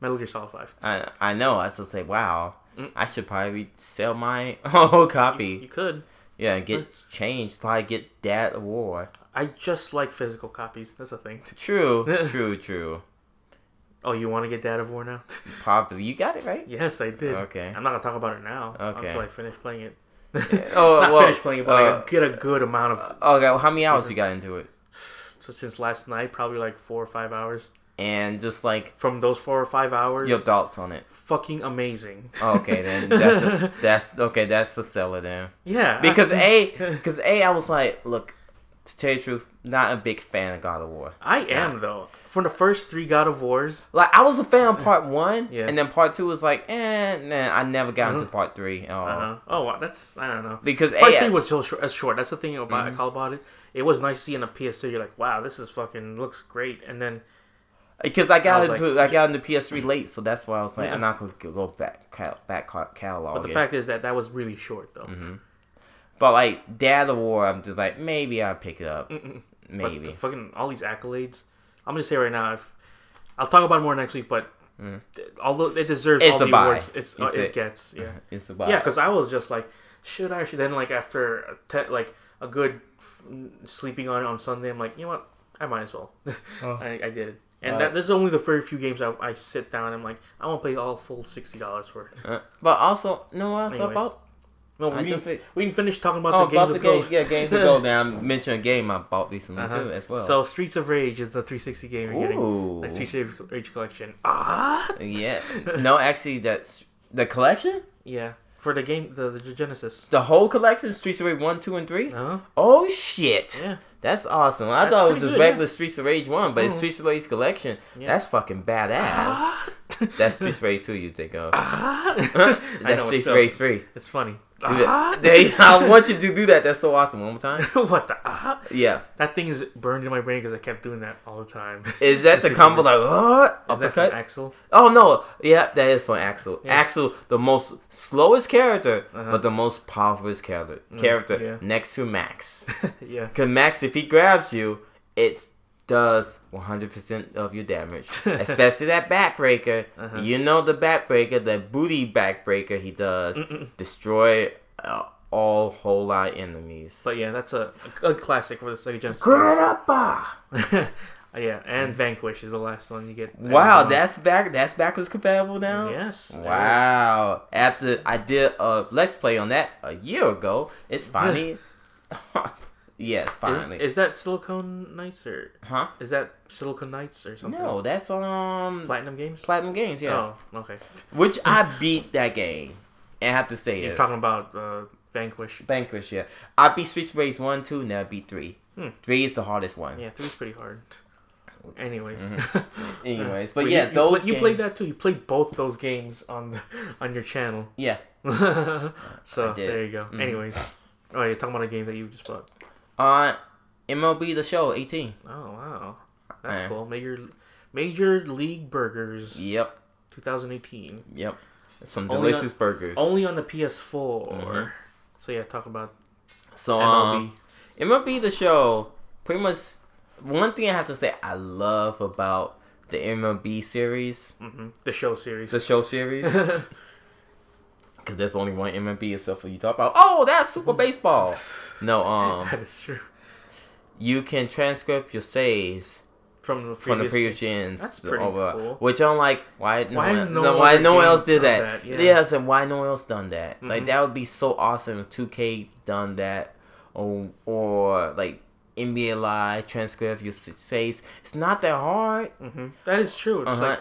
Metal Gear Solid Five. I I know. I should say wow. Mm. I should probably sell my whole copy. You copy. could. Yeah, get changed. Probably get that award. I just like physical copies. That's a thing. True. true. True. Oh, you want to get Dad of War now? Probably. You got it right. yes, I did. Okay. I'm not gonna talk about it now Okay. until I finish playing it. Oh, not well, finish playing it, but uh, like, get a good amount of. Okay. Well, how many hours you got into it? So since last night, probably like four or five hours. And just like From those four or five hours, your thoughts on it. fucking amazing. Oh, okay, then that's that's okay. That's the seller then. Yeah, Because I- a because a I was like, look, to tell you the truth, not a big fan of God of War. I am though. From the first three God of Wars, Like I was a fan of part one, Yeah. and then part two was like, eh, nah. I never got into Mhm. part three at all. uh, oh, wow, that's I don't know. Because Part a, three was so short. uh, short. That's the thing about Mm-hmm. I call about it. It was nice seeing a PS3. You're like, wow, this is fucking looks great. And then because I I got was into I got into PS3 late, so that's why I was like, Yeah. I'm not gonna go back back ca- catalog. But the fact is that that was really short, though. Mhm. But like Dad of War, I'm just like maybe I'll pick it up, Mm-mm. But maybe. the fucking all these accolades. I'm gonna say right now, if I'll talk about it more next week, but Mm. although it deserves It's all a the buy. awards, it's You uh, it gets yeah It's about yeah. Because I was just like, should I? Should then like after a te- like a good f- sleeping on it on Sunday, I'm like, you know what, I might as well. Oh. I, I did it. And Uh, that, this is only the very few games I, I sit down and I'm like, I won't pay all full sixty dollars for it. Uh, but also, no, what's Anyways. about No, we, just didn't, we didn't finish talking about Oh, the games about the of gold. games, yeah, games of gold. Now I mentioned a game I bought recently Uh-huh. too, as well. So Streets of Rage is the 360 game you're getting. Ooh, Like Streets of Rage collection. Ah. yeah. No, actually, that's the collection. Yeah. For the game, the, the Genesis. The whole collection, Streets of Rage one, two, and three. Uh-huh. Oh shit! Yeah. That's awesome. I That's thought it was just good, yeah. regular Streets of Rage one, but it's Mhm. Streets of Rage collection. Yeah. That's fucking badass. Ah. That's Streets of Rage two. You think of? Ah. That's Streets of Rage three. It's funny. Do Ah. that. They, I want you to do that. That's so awesome. One more time. what the? Ah? Yeah. That thing is burned in my brain because I kept doing that all the time. Is that the combo like what? Is that from Uppercut? Axel? Oh no, yeah, that is from Axel. Yeah. Axel, the most slowest character, Uh-huh. but the most powerful character. Character yeah. next to Max. yeah. Cause Max, if he grabs you, it does 100% of your damage, especially that backbreaker. Uh-huh. You know the backbreaker, the booty backbreaker. He does destroy uh, all whole lot of enemies. But yeah, that's a, a good classic for the Sega Genesis. Grandpa! yeah, and Vanquish is the last one you get. Wow, Uh, that's back. That's backwards compatible now. yes. Wow. After I did a let's play on that a year ago, it's finally Yes, Is, finally. is that Silicon Knights or huh? is that Silicon Knights or something? No, else? that's um Platinum Games. Platinum Games, yeah. Oh, okay. Which I beat that game. And I have to say it. You're talking about uh, Vanquish. Vanquish, yeah. I beat Streets Race 1, 2, now I beat 3. Hmm. 3 is the hardest one. Yeah, three's pretty hard. Anyways. Anyways, but Wait, yeah, you, you those play- you, games- played that too. You played both those games on the, on your channel. Yeah. so there you go. Mhm. Anyways, oh, you're talking about a game that you just bought. Uh MLB the show 18. Oh wow, that's Alright. cool. Major Major League Burgers Yep. 2018. Yep. Some Only delicious burgers. Only on the PS4. Mhm. So yeah, talk about so MLB. um MLB the show, pretty much one thing I have to say I love about the MLB series, hmm The show series. the show series, because there's only one MLB except for you talk about. Oh, that's Super Baseball. No, um, that is true. you can transcript your saves From the previous, from the previous gens. That's pretty over, cool. Which I'm like, why? No Why one, no no, why no one else did that? that? Yeah. Yes, and why no one else done that? Like Mhm. that would be so awesome if 2K done that, or or like NBA Live transcript your s- saves. It's not that hard. hmm That is true. It's Uh-huh. like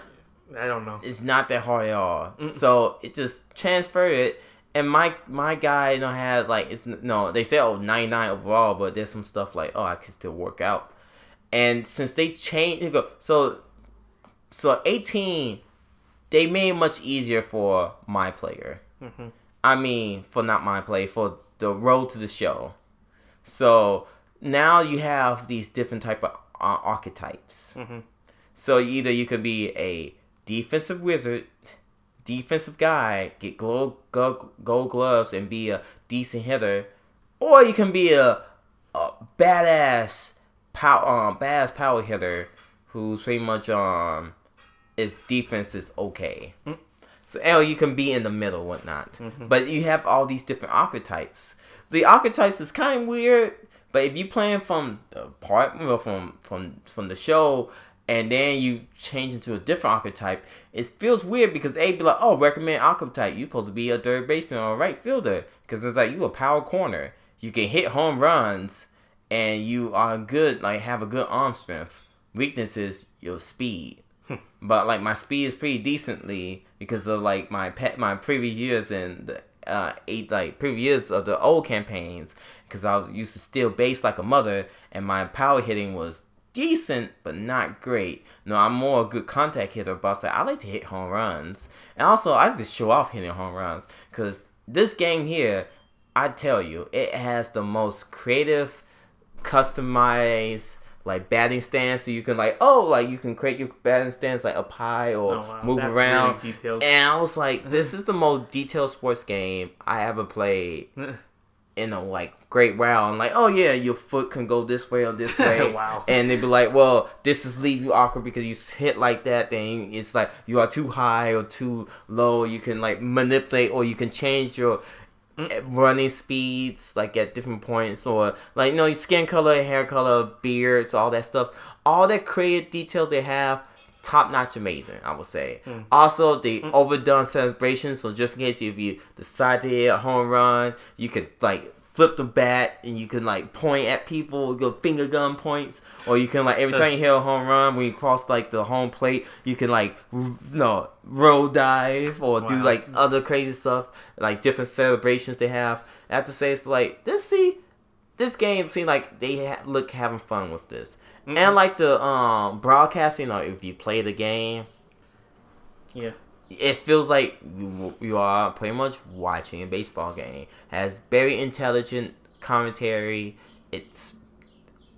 I don't know. It's not that hard at all. So it just transfer it. And my my guy, you know, has like it's no. They say oh 99 overall, but there's some stuff like oh I can still work out. And since they changed, you go so so 18, they made it much easier for my player. hmm I mean, for not my play, for the road to the show. So now you have these different type of uh, archetypes. hmm So either you could be a defensive wizard, defensive guy, get gold, gold, gold gloves, and be a decent hitter, or you can be a, a badass power, um, badass power hitter who's pretty much um, his defense is okay. So or you can be in the middle, whatnot. But you have all these different archetypes. The archetypes is kind of weird, but if you playing from the part, well, from from from the show, and then you change into a different archetype, it feels weird because they be like, oh, recommend archetype. You supposed to be a third baseman or a right fielder because it's like you a power corner. You can hit home runs, and you are good, like have a good arm strength. Weakness is your speed. But like my speed is pretty decently because of like my pet my previous years and the uh eight like previous years of the old campaigns because I was used to steal base like a mother and my power hitting was decent but not great. No, I'm more a good contact hitter, but I like, I like to hit home runs. And also I like to show off hitting home runs because this game here, I tell you, it has the most creative, customized like batting stance. So you can like oh like you can create your batting stance like up high or Oh, wow. move That's around. really and I was like this is the most detailed sports game I ever played in a like great wow and like oh yeah your foot can go this way or this way. Wow. and they'd be like well this is leave you awkward because you hit like that then it's like you are too high or too low. You can like manipulate or you can change your eh, running speeds like at different points or like you know your skin color hair color beards all that stuff. All that creative details they have top notch amazing. I would say. Hmm. Also, the hmm. overdone celebration. So just in case if you decide to hit a home run, you could like flip the bat and you can like point at people, go finger gun points, or you can like every time you hit a home run when you cross like the home plate, you can like r- no roll dive or do like other crazy stuff, like different celebrations they have. I have to say it's like this see this game seemed like they ha- look having fun with this. And like the um broadcasting, or if you play the game, Yeah. it feels like you, you are pretty much watching a baseball game. Has very intelligent commentary. It's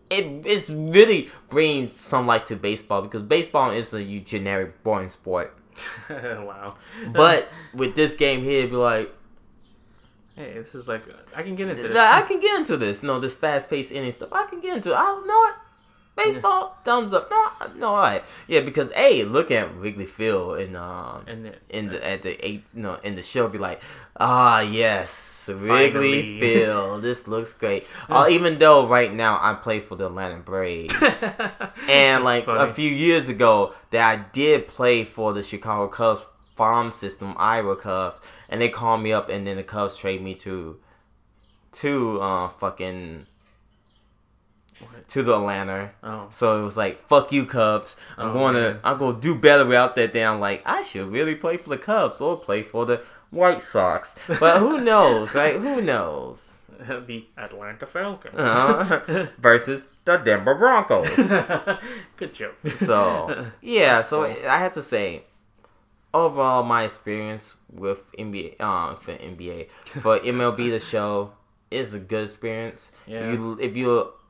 it it's really bringing some light to baseball because baseball is a you generic boring sport. wow. But with this game here, it'd be like Hey, this is like I can get into this. I can get into this. No, this fast paced inning stuff. I can get into. it. I know what. Baseball, thumbs up. No, no, all right. Yeah, because hey, look at Wrigley Field and um And it- in the at the eight no in the show be like ah yes Wrigley Field this looks great. Uh, even though right now I play for the Atlanta Braves. And like a few years ago, that I did play for the Chicago Cubs farm system, Iowa Cubs, and they called me up, and then the Cubs trade me to, to uh fucking What? to the Atlanta. Oh. So it was like, fuck you, Cubs. I'm Oh, going man. to, I'm going to do better without that. Then I'm like, I should really play for the Cubs or play for the White Sox. But who knows, right? Who knows? the Atlanta Falcons. Uh, versus the Denver Broncos. Good joke. So yeah, That's so cool. I had to say, overall, my experience with NBA, uh, for NBA, for MLB the show is a good experience. Yeah. If you if you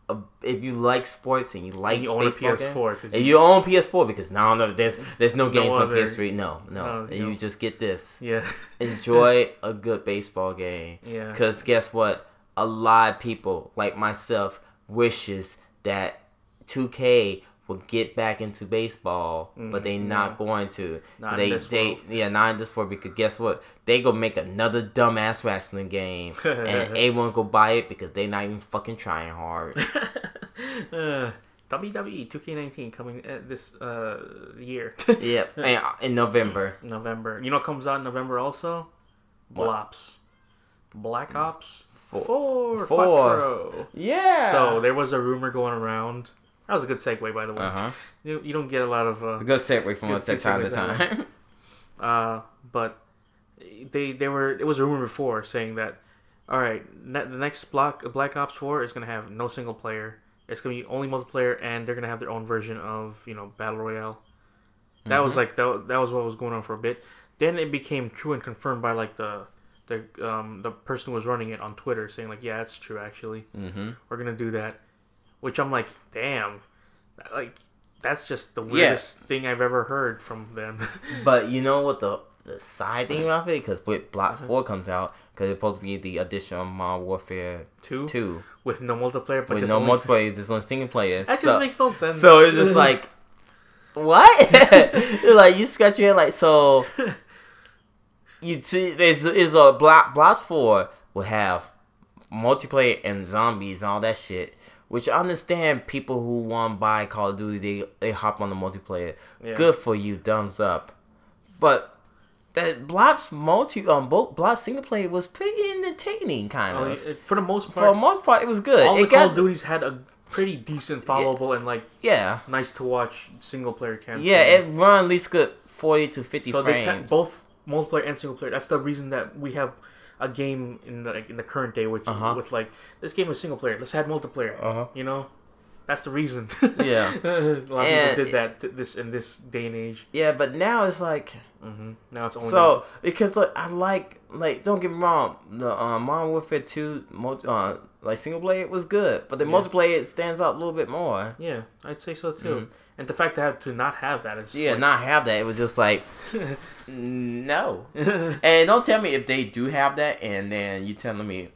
uh, if you like sports and you like And you own a baseball game- PS4 'cause and you- you own PS4 because now no, there's there's no games on other- PS3. No, no, No, and you just get this. Yeah. Enjoy a good baseball game. Yeah. Cause guess what? A lot of people like myself wishes that 2K would get back into baseball, but they not going to. Mm-hmm. Not in they this they yeah not in this world because guess what? They gonna make another dumbass wrestling game and everyone go buy it because they not even fucking trying hard. uh, WWE 2K19 coming uh, this uh, year. yep, and, uh, in November. November. You know what comes out in November also? What? Blops. Black Ops Four. 4. Four. Yeah. So there was a rumor going around. That was a good segue, by the way. uh huh. You, you don't get a lot of. Uh, A good segue from Good- us that time to time. Uh, but they they were it was a rumor before saying that all right ne- the next block Black Ops Four is gonna have no single player. It's gonna be only multiplayer, and they're gonna have their own version of you know battle royale. That was like that, that was what was going on for a bit. Then it became true and confirmed by like the the um the person who was running it on Twitter saying like yeah it's true actually mm-hmm. we're gonna do that, which I'm like damn, like that's just the weirdest thing I've ever heard from them. But you know what the the side thing about it? Because with Blops Uh-huh. Four comes out, because it's supposed to be the addition of Modern Warfare Two Two, with no multiplayer, but with just no multiplayer, it's just on single player. That so, just makes no sense. so it's just like, what? Like you scratch your head, like so. You see, there's is a Block Blops Four will have multiplayer and zombies and all that shit. Which I understand people who want to buy Call of Duty, they, they hop on the multiplayer. Yeah. Good for you, thumbs up. But that Blob's multi um both Blob single player was pretty entertaining, kind Oh, of. it- for the most part, For the most part, it was good. all it the Call of Duties had a pretty decent followable and like yeah, nice to watch single player campaign. yeah. It run at least good forty to fifty so they frames. kept both multiplayer and single player. That's the reason that we have a game in the like, in the current day, which Uh-huh. with like this game is single player. Let's add multiplayer. Uh-huh. You know, that's the reason. Yeah. a lot of And- people did that th- this in this day and age. Yeah, but now it's like hmm Now it's only so because look, I like like don't get me wrong, the uh, Modern Warfare Two multi, uh, like single player it was good, but the Yeah. multiplayer it stands out a little bit more. yeah, I'd say so too. And the fact to have to not have that is Mm-hmm. Yeah, like, not have that. It was just like no. And don't tell me if they do have that, and then you telling me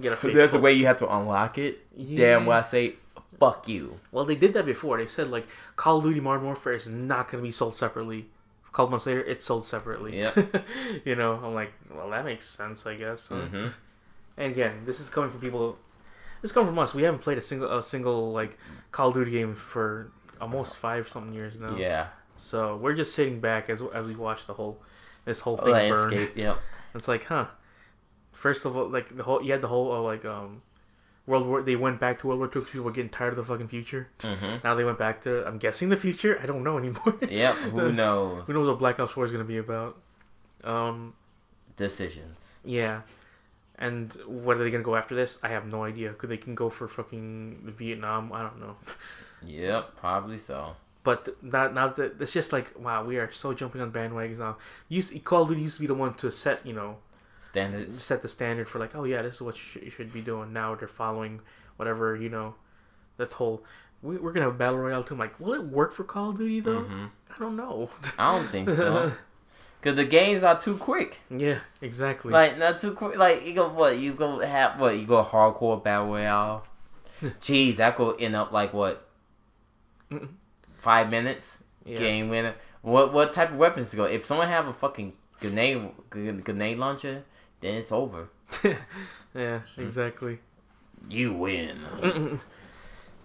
get a fake there's a way you have to unlock it. Yeah. Damn, well I say fuck you. Well, they did that before. They said like Call of Duty Modern Warfare is not going to be sold separately. A couple months later, it's sold separately. Yeah. you know, I'm like, well, that makes sense, I guess. huh? And again, this is coming from people. This is coming from us. We haven't played a single a single like Call of Duty game for almost five something years now. Yeah. So we're just sitting back as as we watch the whole this whole thing burn. Landscape. Yep. It's like, huh? First of all, like the whole you had the whole uh, like um World War. They went back to World War Two. 'cause People were getting tired of the fucking future. hmm Now they went back to. I'm guessing the future. I don't know anymore. Yep. Who knows? Who knows what Black Ops Four is gonna be about? Um. Decisions. Yeah. And what are they gonna go after this? I have no idea. Could they can go for fucking Vietnam? I don't know. Yep. Probably so. But that now that it's just like wow, we are so jumping on bandwagons now. Used Call of Duty used to be the one to set you know Standards. set the standard for like oh yeah this is what you should, you should be doing. Now they're following whatever you know that whole we, we're gonna have battle royale too. I'm like will it work for Call of Duty though? hmm I don't know. I don't think so. Cause the games are too quick. yeah, exactly. Like not too quick. Like you go what you go have what you go hardcore battle royale. Jeez, that could end up like what Mm-mm. five minutes yeah. game winner. What what type of weapons to go? If someone have a fucking grenade grenade launcher, then it's over. yeah, exactly. You win. Mm-mm.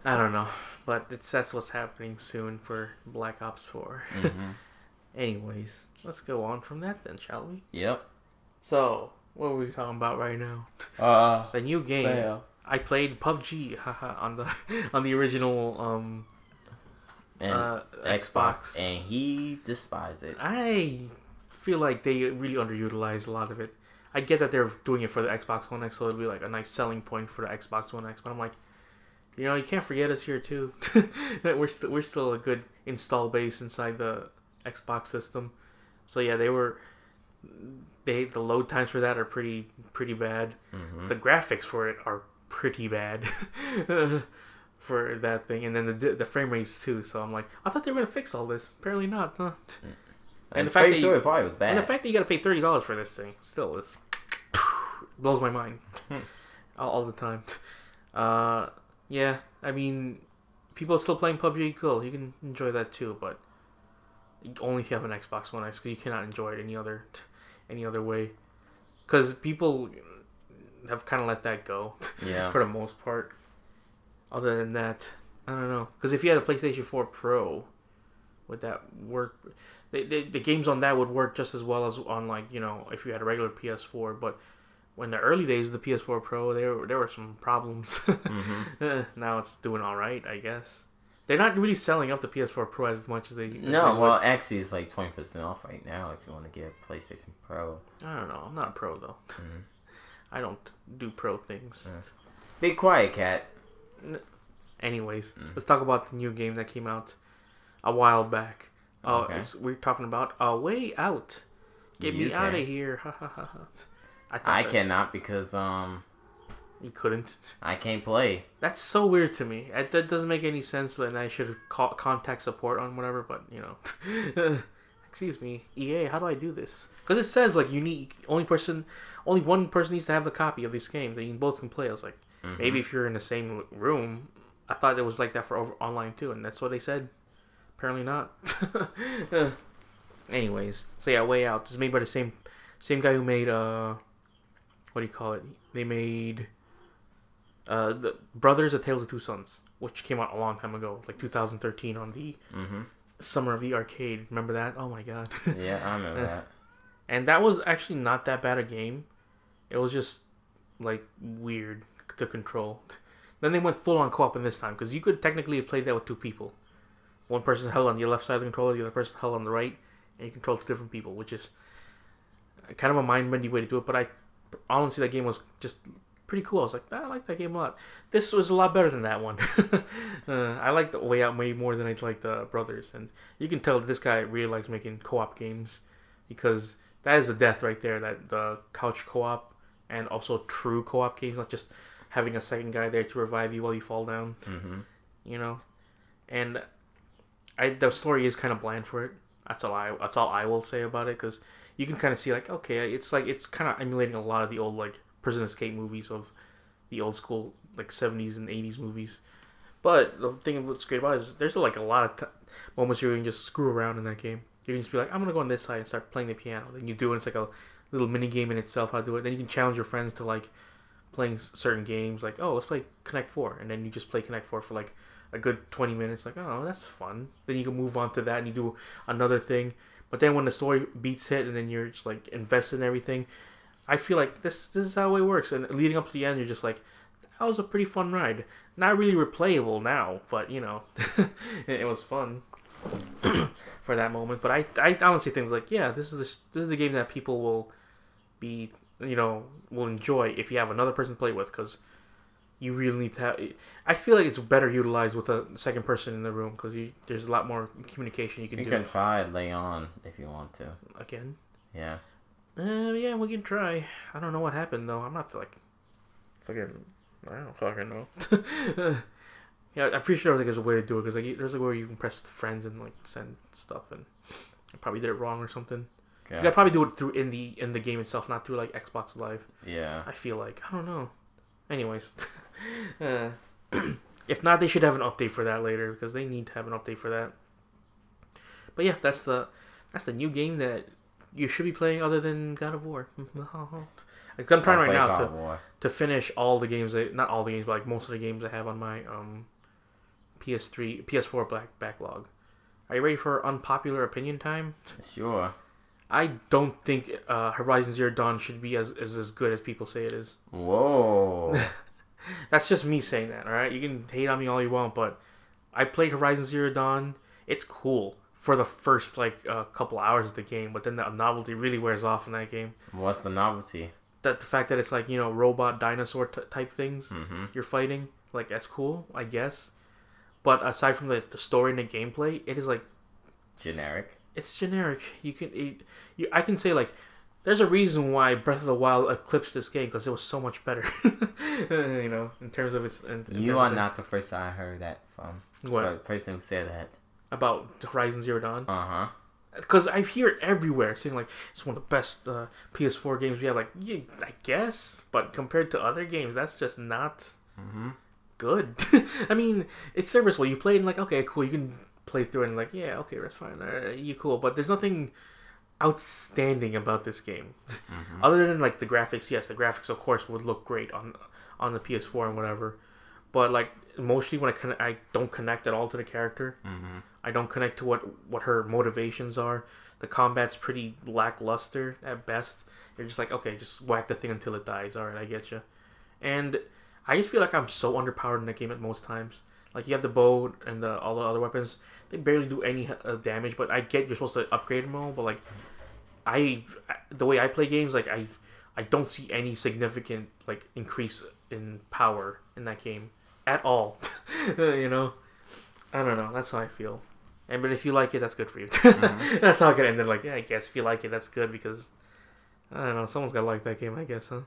I don't know, but it's that's what's happening soon for Black Ops Four. hmm Anyways, let's go on from that then, shall we? Yep. So, what are we talking about right now? Uh. The new game. I played PUBG, haha, on the on the original um And uh, Xbox, and he despised it. I feel like they really underutilized a lot of it. I get that they're doing it for the Xbox One X, so it'll be like a nice selling point for the Xbox One X. But I'm like, you know, you can't forget us here too. that we're we're still a good install base inside the Xbox system. So yeah, they were they the load times for that are pretty pretty bad. hmm The graphics for it are pretty bad for that thing, and then the the frame rates too. So I'm like, I thought they were gonna fix all this. Apparently not. Huh? And, the fact that sure you- it probably was bad. And the fact that you gotta pay thirty dollars for this thing still is blows my mind Hmm. all, all the time. Uh, yeah, I mean, people are still playing PUBG. Cool, you can enjoy that too, but only if you have an Xbox One X, because you cannot enjoy it any other any other way. Because people have kind of let that go yeah. for the most part. Other than that, I don't know. Because if you had a PlayStation 4 Pro, would that work? The, the, the games on that would work just as well as on like you know if you had a regular PS4. But when the early days of the PS4 Pro, there were there were some problems. hmm Eh, now it's doing all right, I guess. They're not really selling up the PS4 Pro as much as they. as they No, would. well, actually, it's like twenty percent off right now if you want to get a PlayStation Pro. I don't know. I'm not a pro though. Mhm. I don't do pro things. Yeah. Be quiet, cat. Anyways, Mm. let's talk about the new game that came out a while back. Uh, Okay. we're talking about A Way Out. Get You me out of here. Ha ha ha ha. I, I cannot because um You couldn't. I can't play. That's so weird to me. That doesn't make any sense, but I should call contact support on whatever. But you know, excuse me, EA, how do I do this? Because it says like you need only person, only one person needs to have the copy of this game that you both can play. I was like, Mhm. maybe if you're in the same room, I thought it was like that for over, online too, and that's what they said. Apparently not. Anyways, so yeah, Way Out. This is made by the same same guy who made uh, what do you call it? They made uh, the Brothers: A Tales of Two Sons, which came out a long time ago, like 2013 on the Mm-hmm. Summer of the Arcade. Remember that? Oh my god! Yeah, I remember Uh, that. and that was actually not that bad a game. It was just like weird to control. Then they went full on co-op in this time because you could technically have played that with two people. One person held on your left side of the controller, the other person held on the right, and you control two different people, which is kind of a mind-bending way to do it. But I honestly, that game was just pretty cool. I was like, "Ah, I like that game a lot. This was a lot better than that one. uh, I like the Way Out way more than I like the Brothers, and you can tell that this guy really likes making co-op games because that is a death right there. That the couch co-op and also true co-op games, not just having a second guy there to revive you while you fall down. Mm-hmm. You know, and I the story is kind of bland for it. That's all I that's all I will say about it because you can kind of see like okay, it's like it's kind of emulating a lot of the old like prison escape movies of the old school like 70s and 80s movies. But the thing that's great about it is there's like a lot of t- moments where you can just screw around in that game. You can just be like, I'm gonna go on this side and start playing the piano. Then you do it. It's like a little mini game in itself how to do it. Then you can challenge your friends to like playing certain games. Like, oh, let's play Connect Four, and then you just play Connect Four for like a good 20 minutes like oh that's fun then you can move on to that and you do another thing but then when the story beats hit and then you're just like invested in everything i feel like this this is how it works and leading up to the end you're just like that was a pretty fun ride not really replayable now but you know it, it was fun for that moment but i i honestly think like yeah this is the, this is the game that people will be you know will enjoy if you have another person to play with because you really need to have. I feel like it's better utilized with a second person in the room because there's a lot more communication you can You do. can try Leon if you want to. Again, Yeah. Uh, yeah, we can try. I don't know what happened though. I'm not like fucking. I don't fucking know. yeah, I'm pretty sure like there's a way to do it because like there's a way where you can press friends and like send stuff and I probably did it wrong or something. You Okay. gotta probably do it through in the in the game itself, not through like Xbox Live. Yeah. I feel like I don't know. Anyways, uh, if not, they should have an update for that later because they need to have an update for that. But yeah, that's the that's the new game that you should be playing other than God of War. like, I'm trying right now God to, to finish all the games. That, not all the games, but like most of the games I have on my um PS3, PS4 back backlog. Are you ready for unpopular opinion time? Sure. I don't think uh, Horizon Zero Dawn should be as, as as good as people say it is. Whoa. That's just me saying that, all right? You can hate on me all you want, but I played Horizon Zero Dawn. It's cool for the first like uh, couple hours of the game, but then the novelty really wears off in that game. What's the novelty? That the fact that it's like you know robot dinosaur t- type things Mm-hmm. you're fighting, like that's cool, I guess. But aside from the, the story and the gameplay, it is like Generic. it's generic. You can, it, you, I can say like, there's a reason why Breath of the Wild eclipsed this game because it was so much better. you know, in terms of its. In, in You are not the first I heard that from. what The person who said that. About the Horizon Zero Dawn Uh huh. because I hear it everywhere saying like it's one of the best uh, PS4 games we have. Like, yeah, I guess, but compared to other games, that's just not Mm-hmm. good. I mean, it's serviceable. You play it and like, okay, cool. You can play through it and like, yeah, okay, that's fine. Uh, you cool, but there's nothing outstanding about this game Mm-hmm. other than like the graphics. Yes, the graphics of course would look great on on the PS4 and whatever, but like mostly when I con- I don't connect at all to the character. Mm-hmm. I don't connect to what what her motivations are. The combat's pretty lackluster at best. You're just like, okay, just whack the thing until it dies. All right, I get you. And I just feel like I'm so underpowered in the game at most times. Like you have the bow and the all the other weapons, they barely do any uh, damage. But I get you're supposed to upgrade them all, but like I, the way I play games, like I, I don't see any significant like increase in power in that game at all. you know, I don't know. That's how I feel. And but if you like it, that's good for you. that's how I could end it. Like, yeah, I guess if you like it, that's good because I don't know. Someone's gotta like that game, I guess, huh?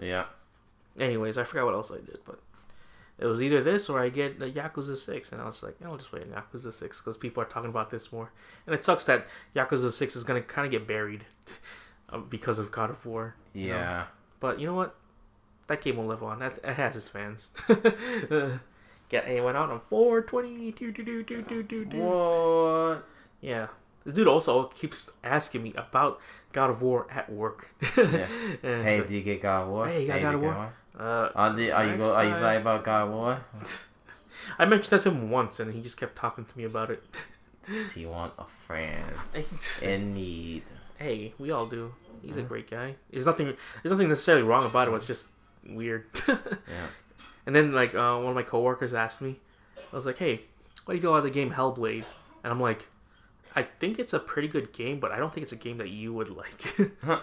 Yeah. Anyways, I forgot what else I did, but it was either this or I get the Yakuza Six, and I was like, I'll just wait on Yakuza Six because people are talking about this more, and it sucks that Yakuza Six is gonna kind of get buried uh, because of God of War. you know? Yeah. But you know what? That game will live on. That it has its fans. Get went out on 420. Do, do, do, do, do, do, do. What? Yeah. This dude also keeps asking me about God of War at work. Yeah. Hey, it's did you get God of War? Hey, you got did God of War? like, uh, Uh, did, are you go, Are you excited about God of War? I mentioned that to him once, and he just kept talking to me about it. Does he want a friend in need? hey, we all do. He's a Mhm. great guy. There's nothing. There's nothing necessarily wrong about it. It's just weird. Yeah. And then like uh, one of my coworkers asked me, I was like, "Hey, what do you feel about the game Hellblade?" And I'm like, "I think it's a pretty good game, but I don't think it's a game that you would like." Huh.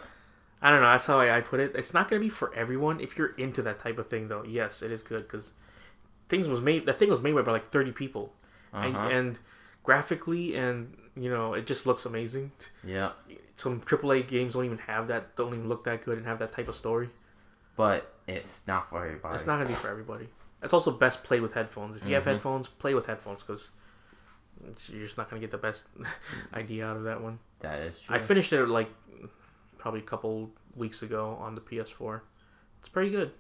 I don't know. That's how I, I put it. It's not gonna be for everyone. If you're into that type of thing, though, yes, it is good because things was made. That thing was made by like 30 people, Uh-huh. and graphically, and you know, it just looks amazing. yeah. Some AAA games don't even have that. Don't even look that good and have that type of story. But it's not for everybody. It's not gonna be for everybody. It's also best played with headphones. If you have Mhm. headphones, play with headphones because you're just not gonna get the best idea out of that one. That is true. I finished it like probably a couple weeks ago on the PS4. It's pretty good.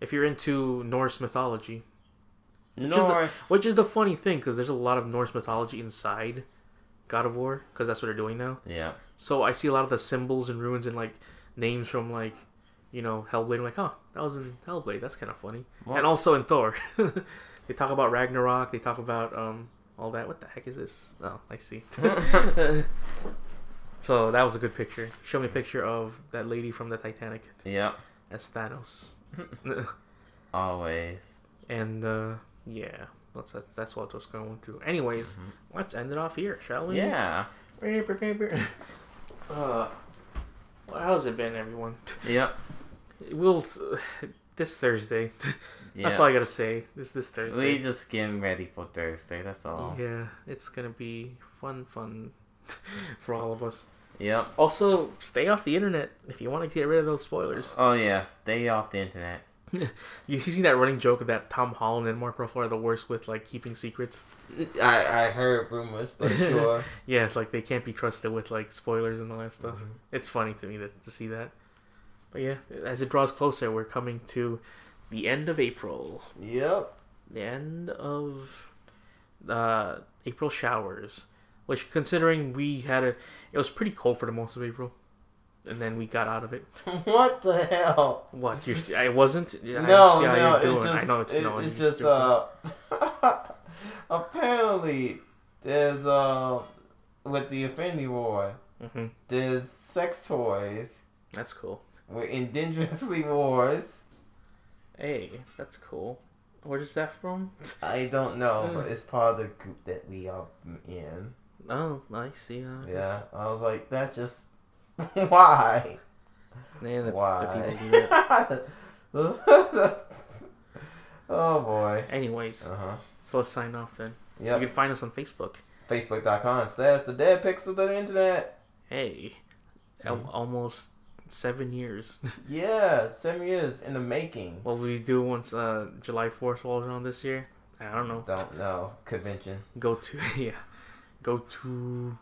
If you're into Norse mythology, is the- Norse. which is the funny thing because there's a lot of Norse mythology inside God of War because that's what they're doing now. Yeah. So I see a lot of the symbols and runes and like names from like you know, Hellblade. I'm like, oh, that was in Hellblade. That's kind of funny. What? And also in Thor, they talk about Ragnarok. They talk about um all that. What the heck is this? Oh, I see. so that was a good picture. Show me a picture of that lady from the Titanic Yeah. as Thanos. Always. and uh, yeah, that's that's what was going through. Anyways, Mhm. let's end it off here, shall we? Yeah. Uh, well, how's it been, everyone? Yep. We'll this Thursday. Yeah. That's all I gotta say. This this Thursday. We just getting ready for Thursday. That's all. Yeah, it's gonna be fun, fun for all of us. Yep. Also, stay off the internet if you want to get rid of those spoilers. Oh yeah. Stay off the internet. You seen that running joke that Tom Holland and Mark Ruffalo are the worst with like keeping secrets? I I heard rumors, but sure. Yeah, like they can't be trusted with like spoilers and all that stuff. Mhm. It's funny to me that, to see that. But yeah, as it draws closer, we're coming to the end of April. Yep. The end of uh, April showers, which considering we had a, it was pretty cold for the most of April, and then we got out of it. what the hell? What? You're, I wasn't. I no, no, doing. just I know it's it- no. it's just uh apparently there's uh with the Infinity War mm-hmm. there's sex toys That's cool. With Indigenously Wars. Hey, that's cool. Where's that from? I don't know, but it's part of the group that we are in. Oh, I see. Uh, Yeah, I was like, that's just why. Man, the, the why? that. oh boy. Anyways, Uh huh. so let's sign off then. Yeah. You can find us on Facebook. Facebook.com slash the dead pixel of the internet. Hey, Mhm. almost seven years. Yeah, seven years in the making. what will we do once uh, July 4th rolls around this year? I don't know. Don't know. Convention. Go to, yeah, go to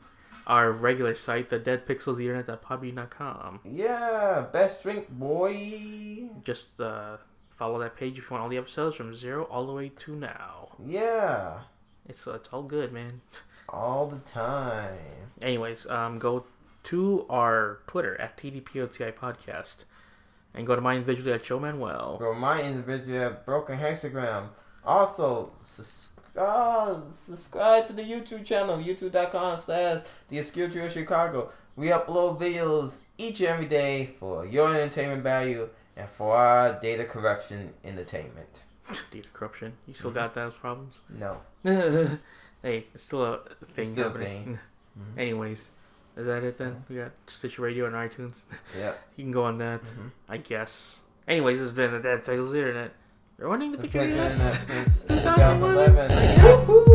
our regular site, the Dead Pixels, the internet.podbean.com. Yeah, best drink, boy. Just uh, follow that page if you want all the episodes from zero all the way to now. Yeah, It's, uh, it's all good, man. all the time. Anyways, um, go to our Twitter at TDPOTI Podcast. And go to mine individually at Joe Manuel. Bro, my individual broken hexagram. Also, sus- uh, subscribe to the YouTube channel, youtube.com slash the obscure Trio Chicago. We upload videos each and every day for your entertainment value and for our data corruption entertainment. Data corruption. You still got those problems? No. hey, it's still a thing. still a thing. Mhm. Anyways, is that it then? We got Stitcher Radio and iTunes. Yeah. You can go on that, Mhm. I guess. Anyways, this has been the Dead Pixels Internet. They're running the picture. Internet. since 2011. 2011. Woohoo!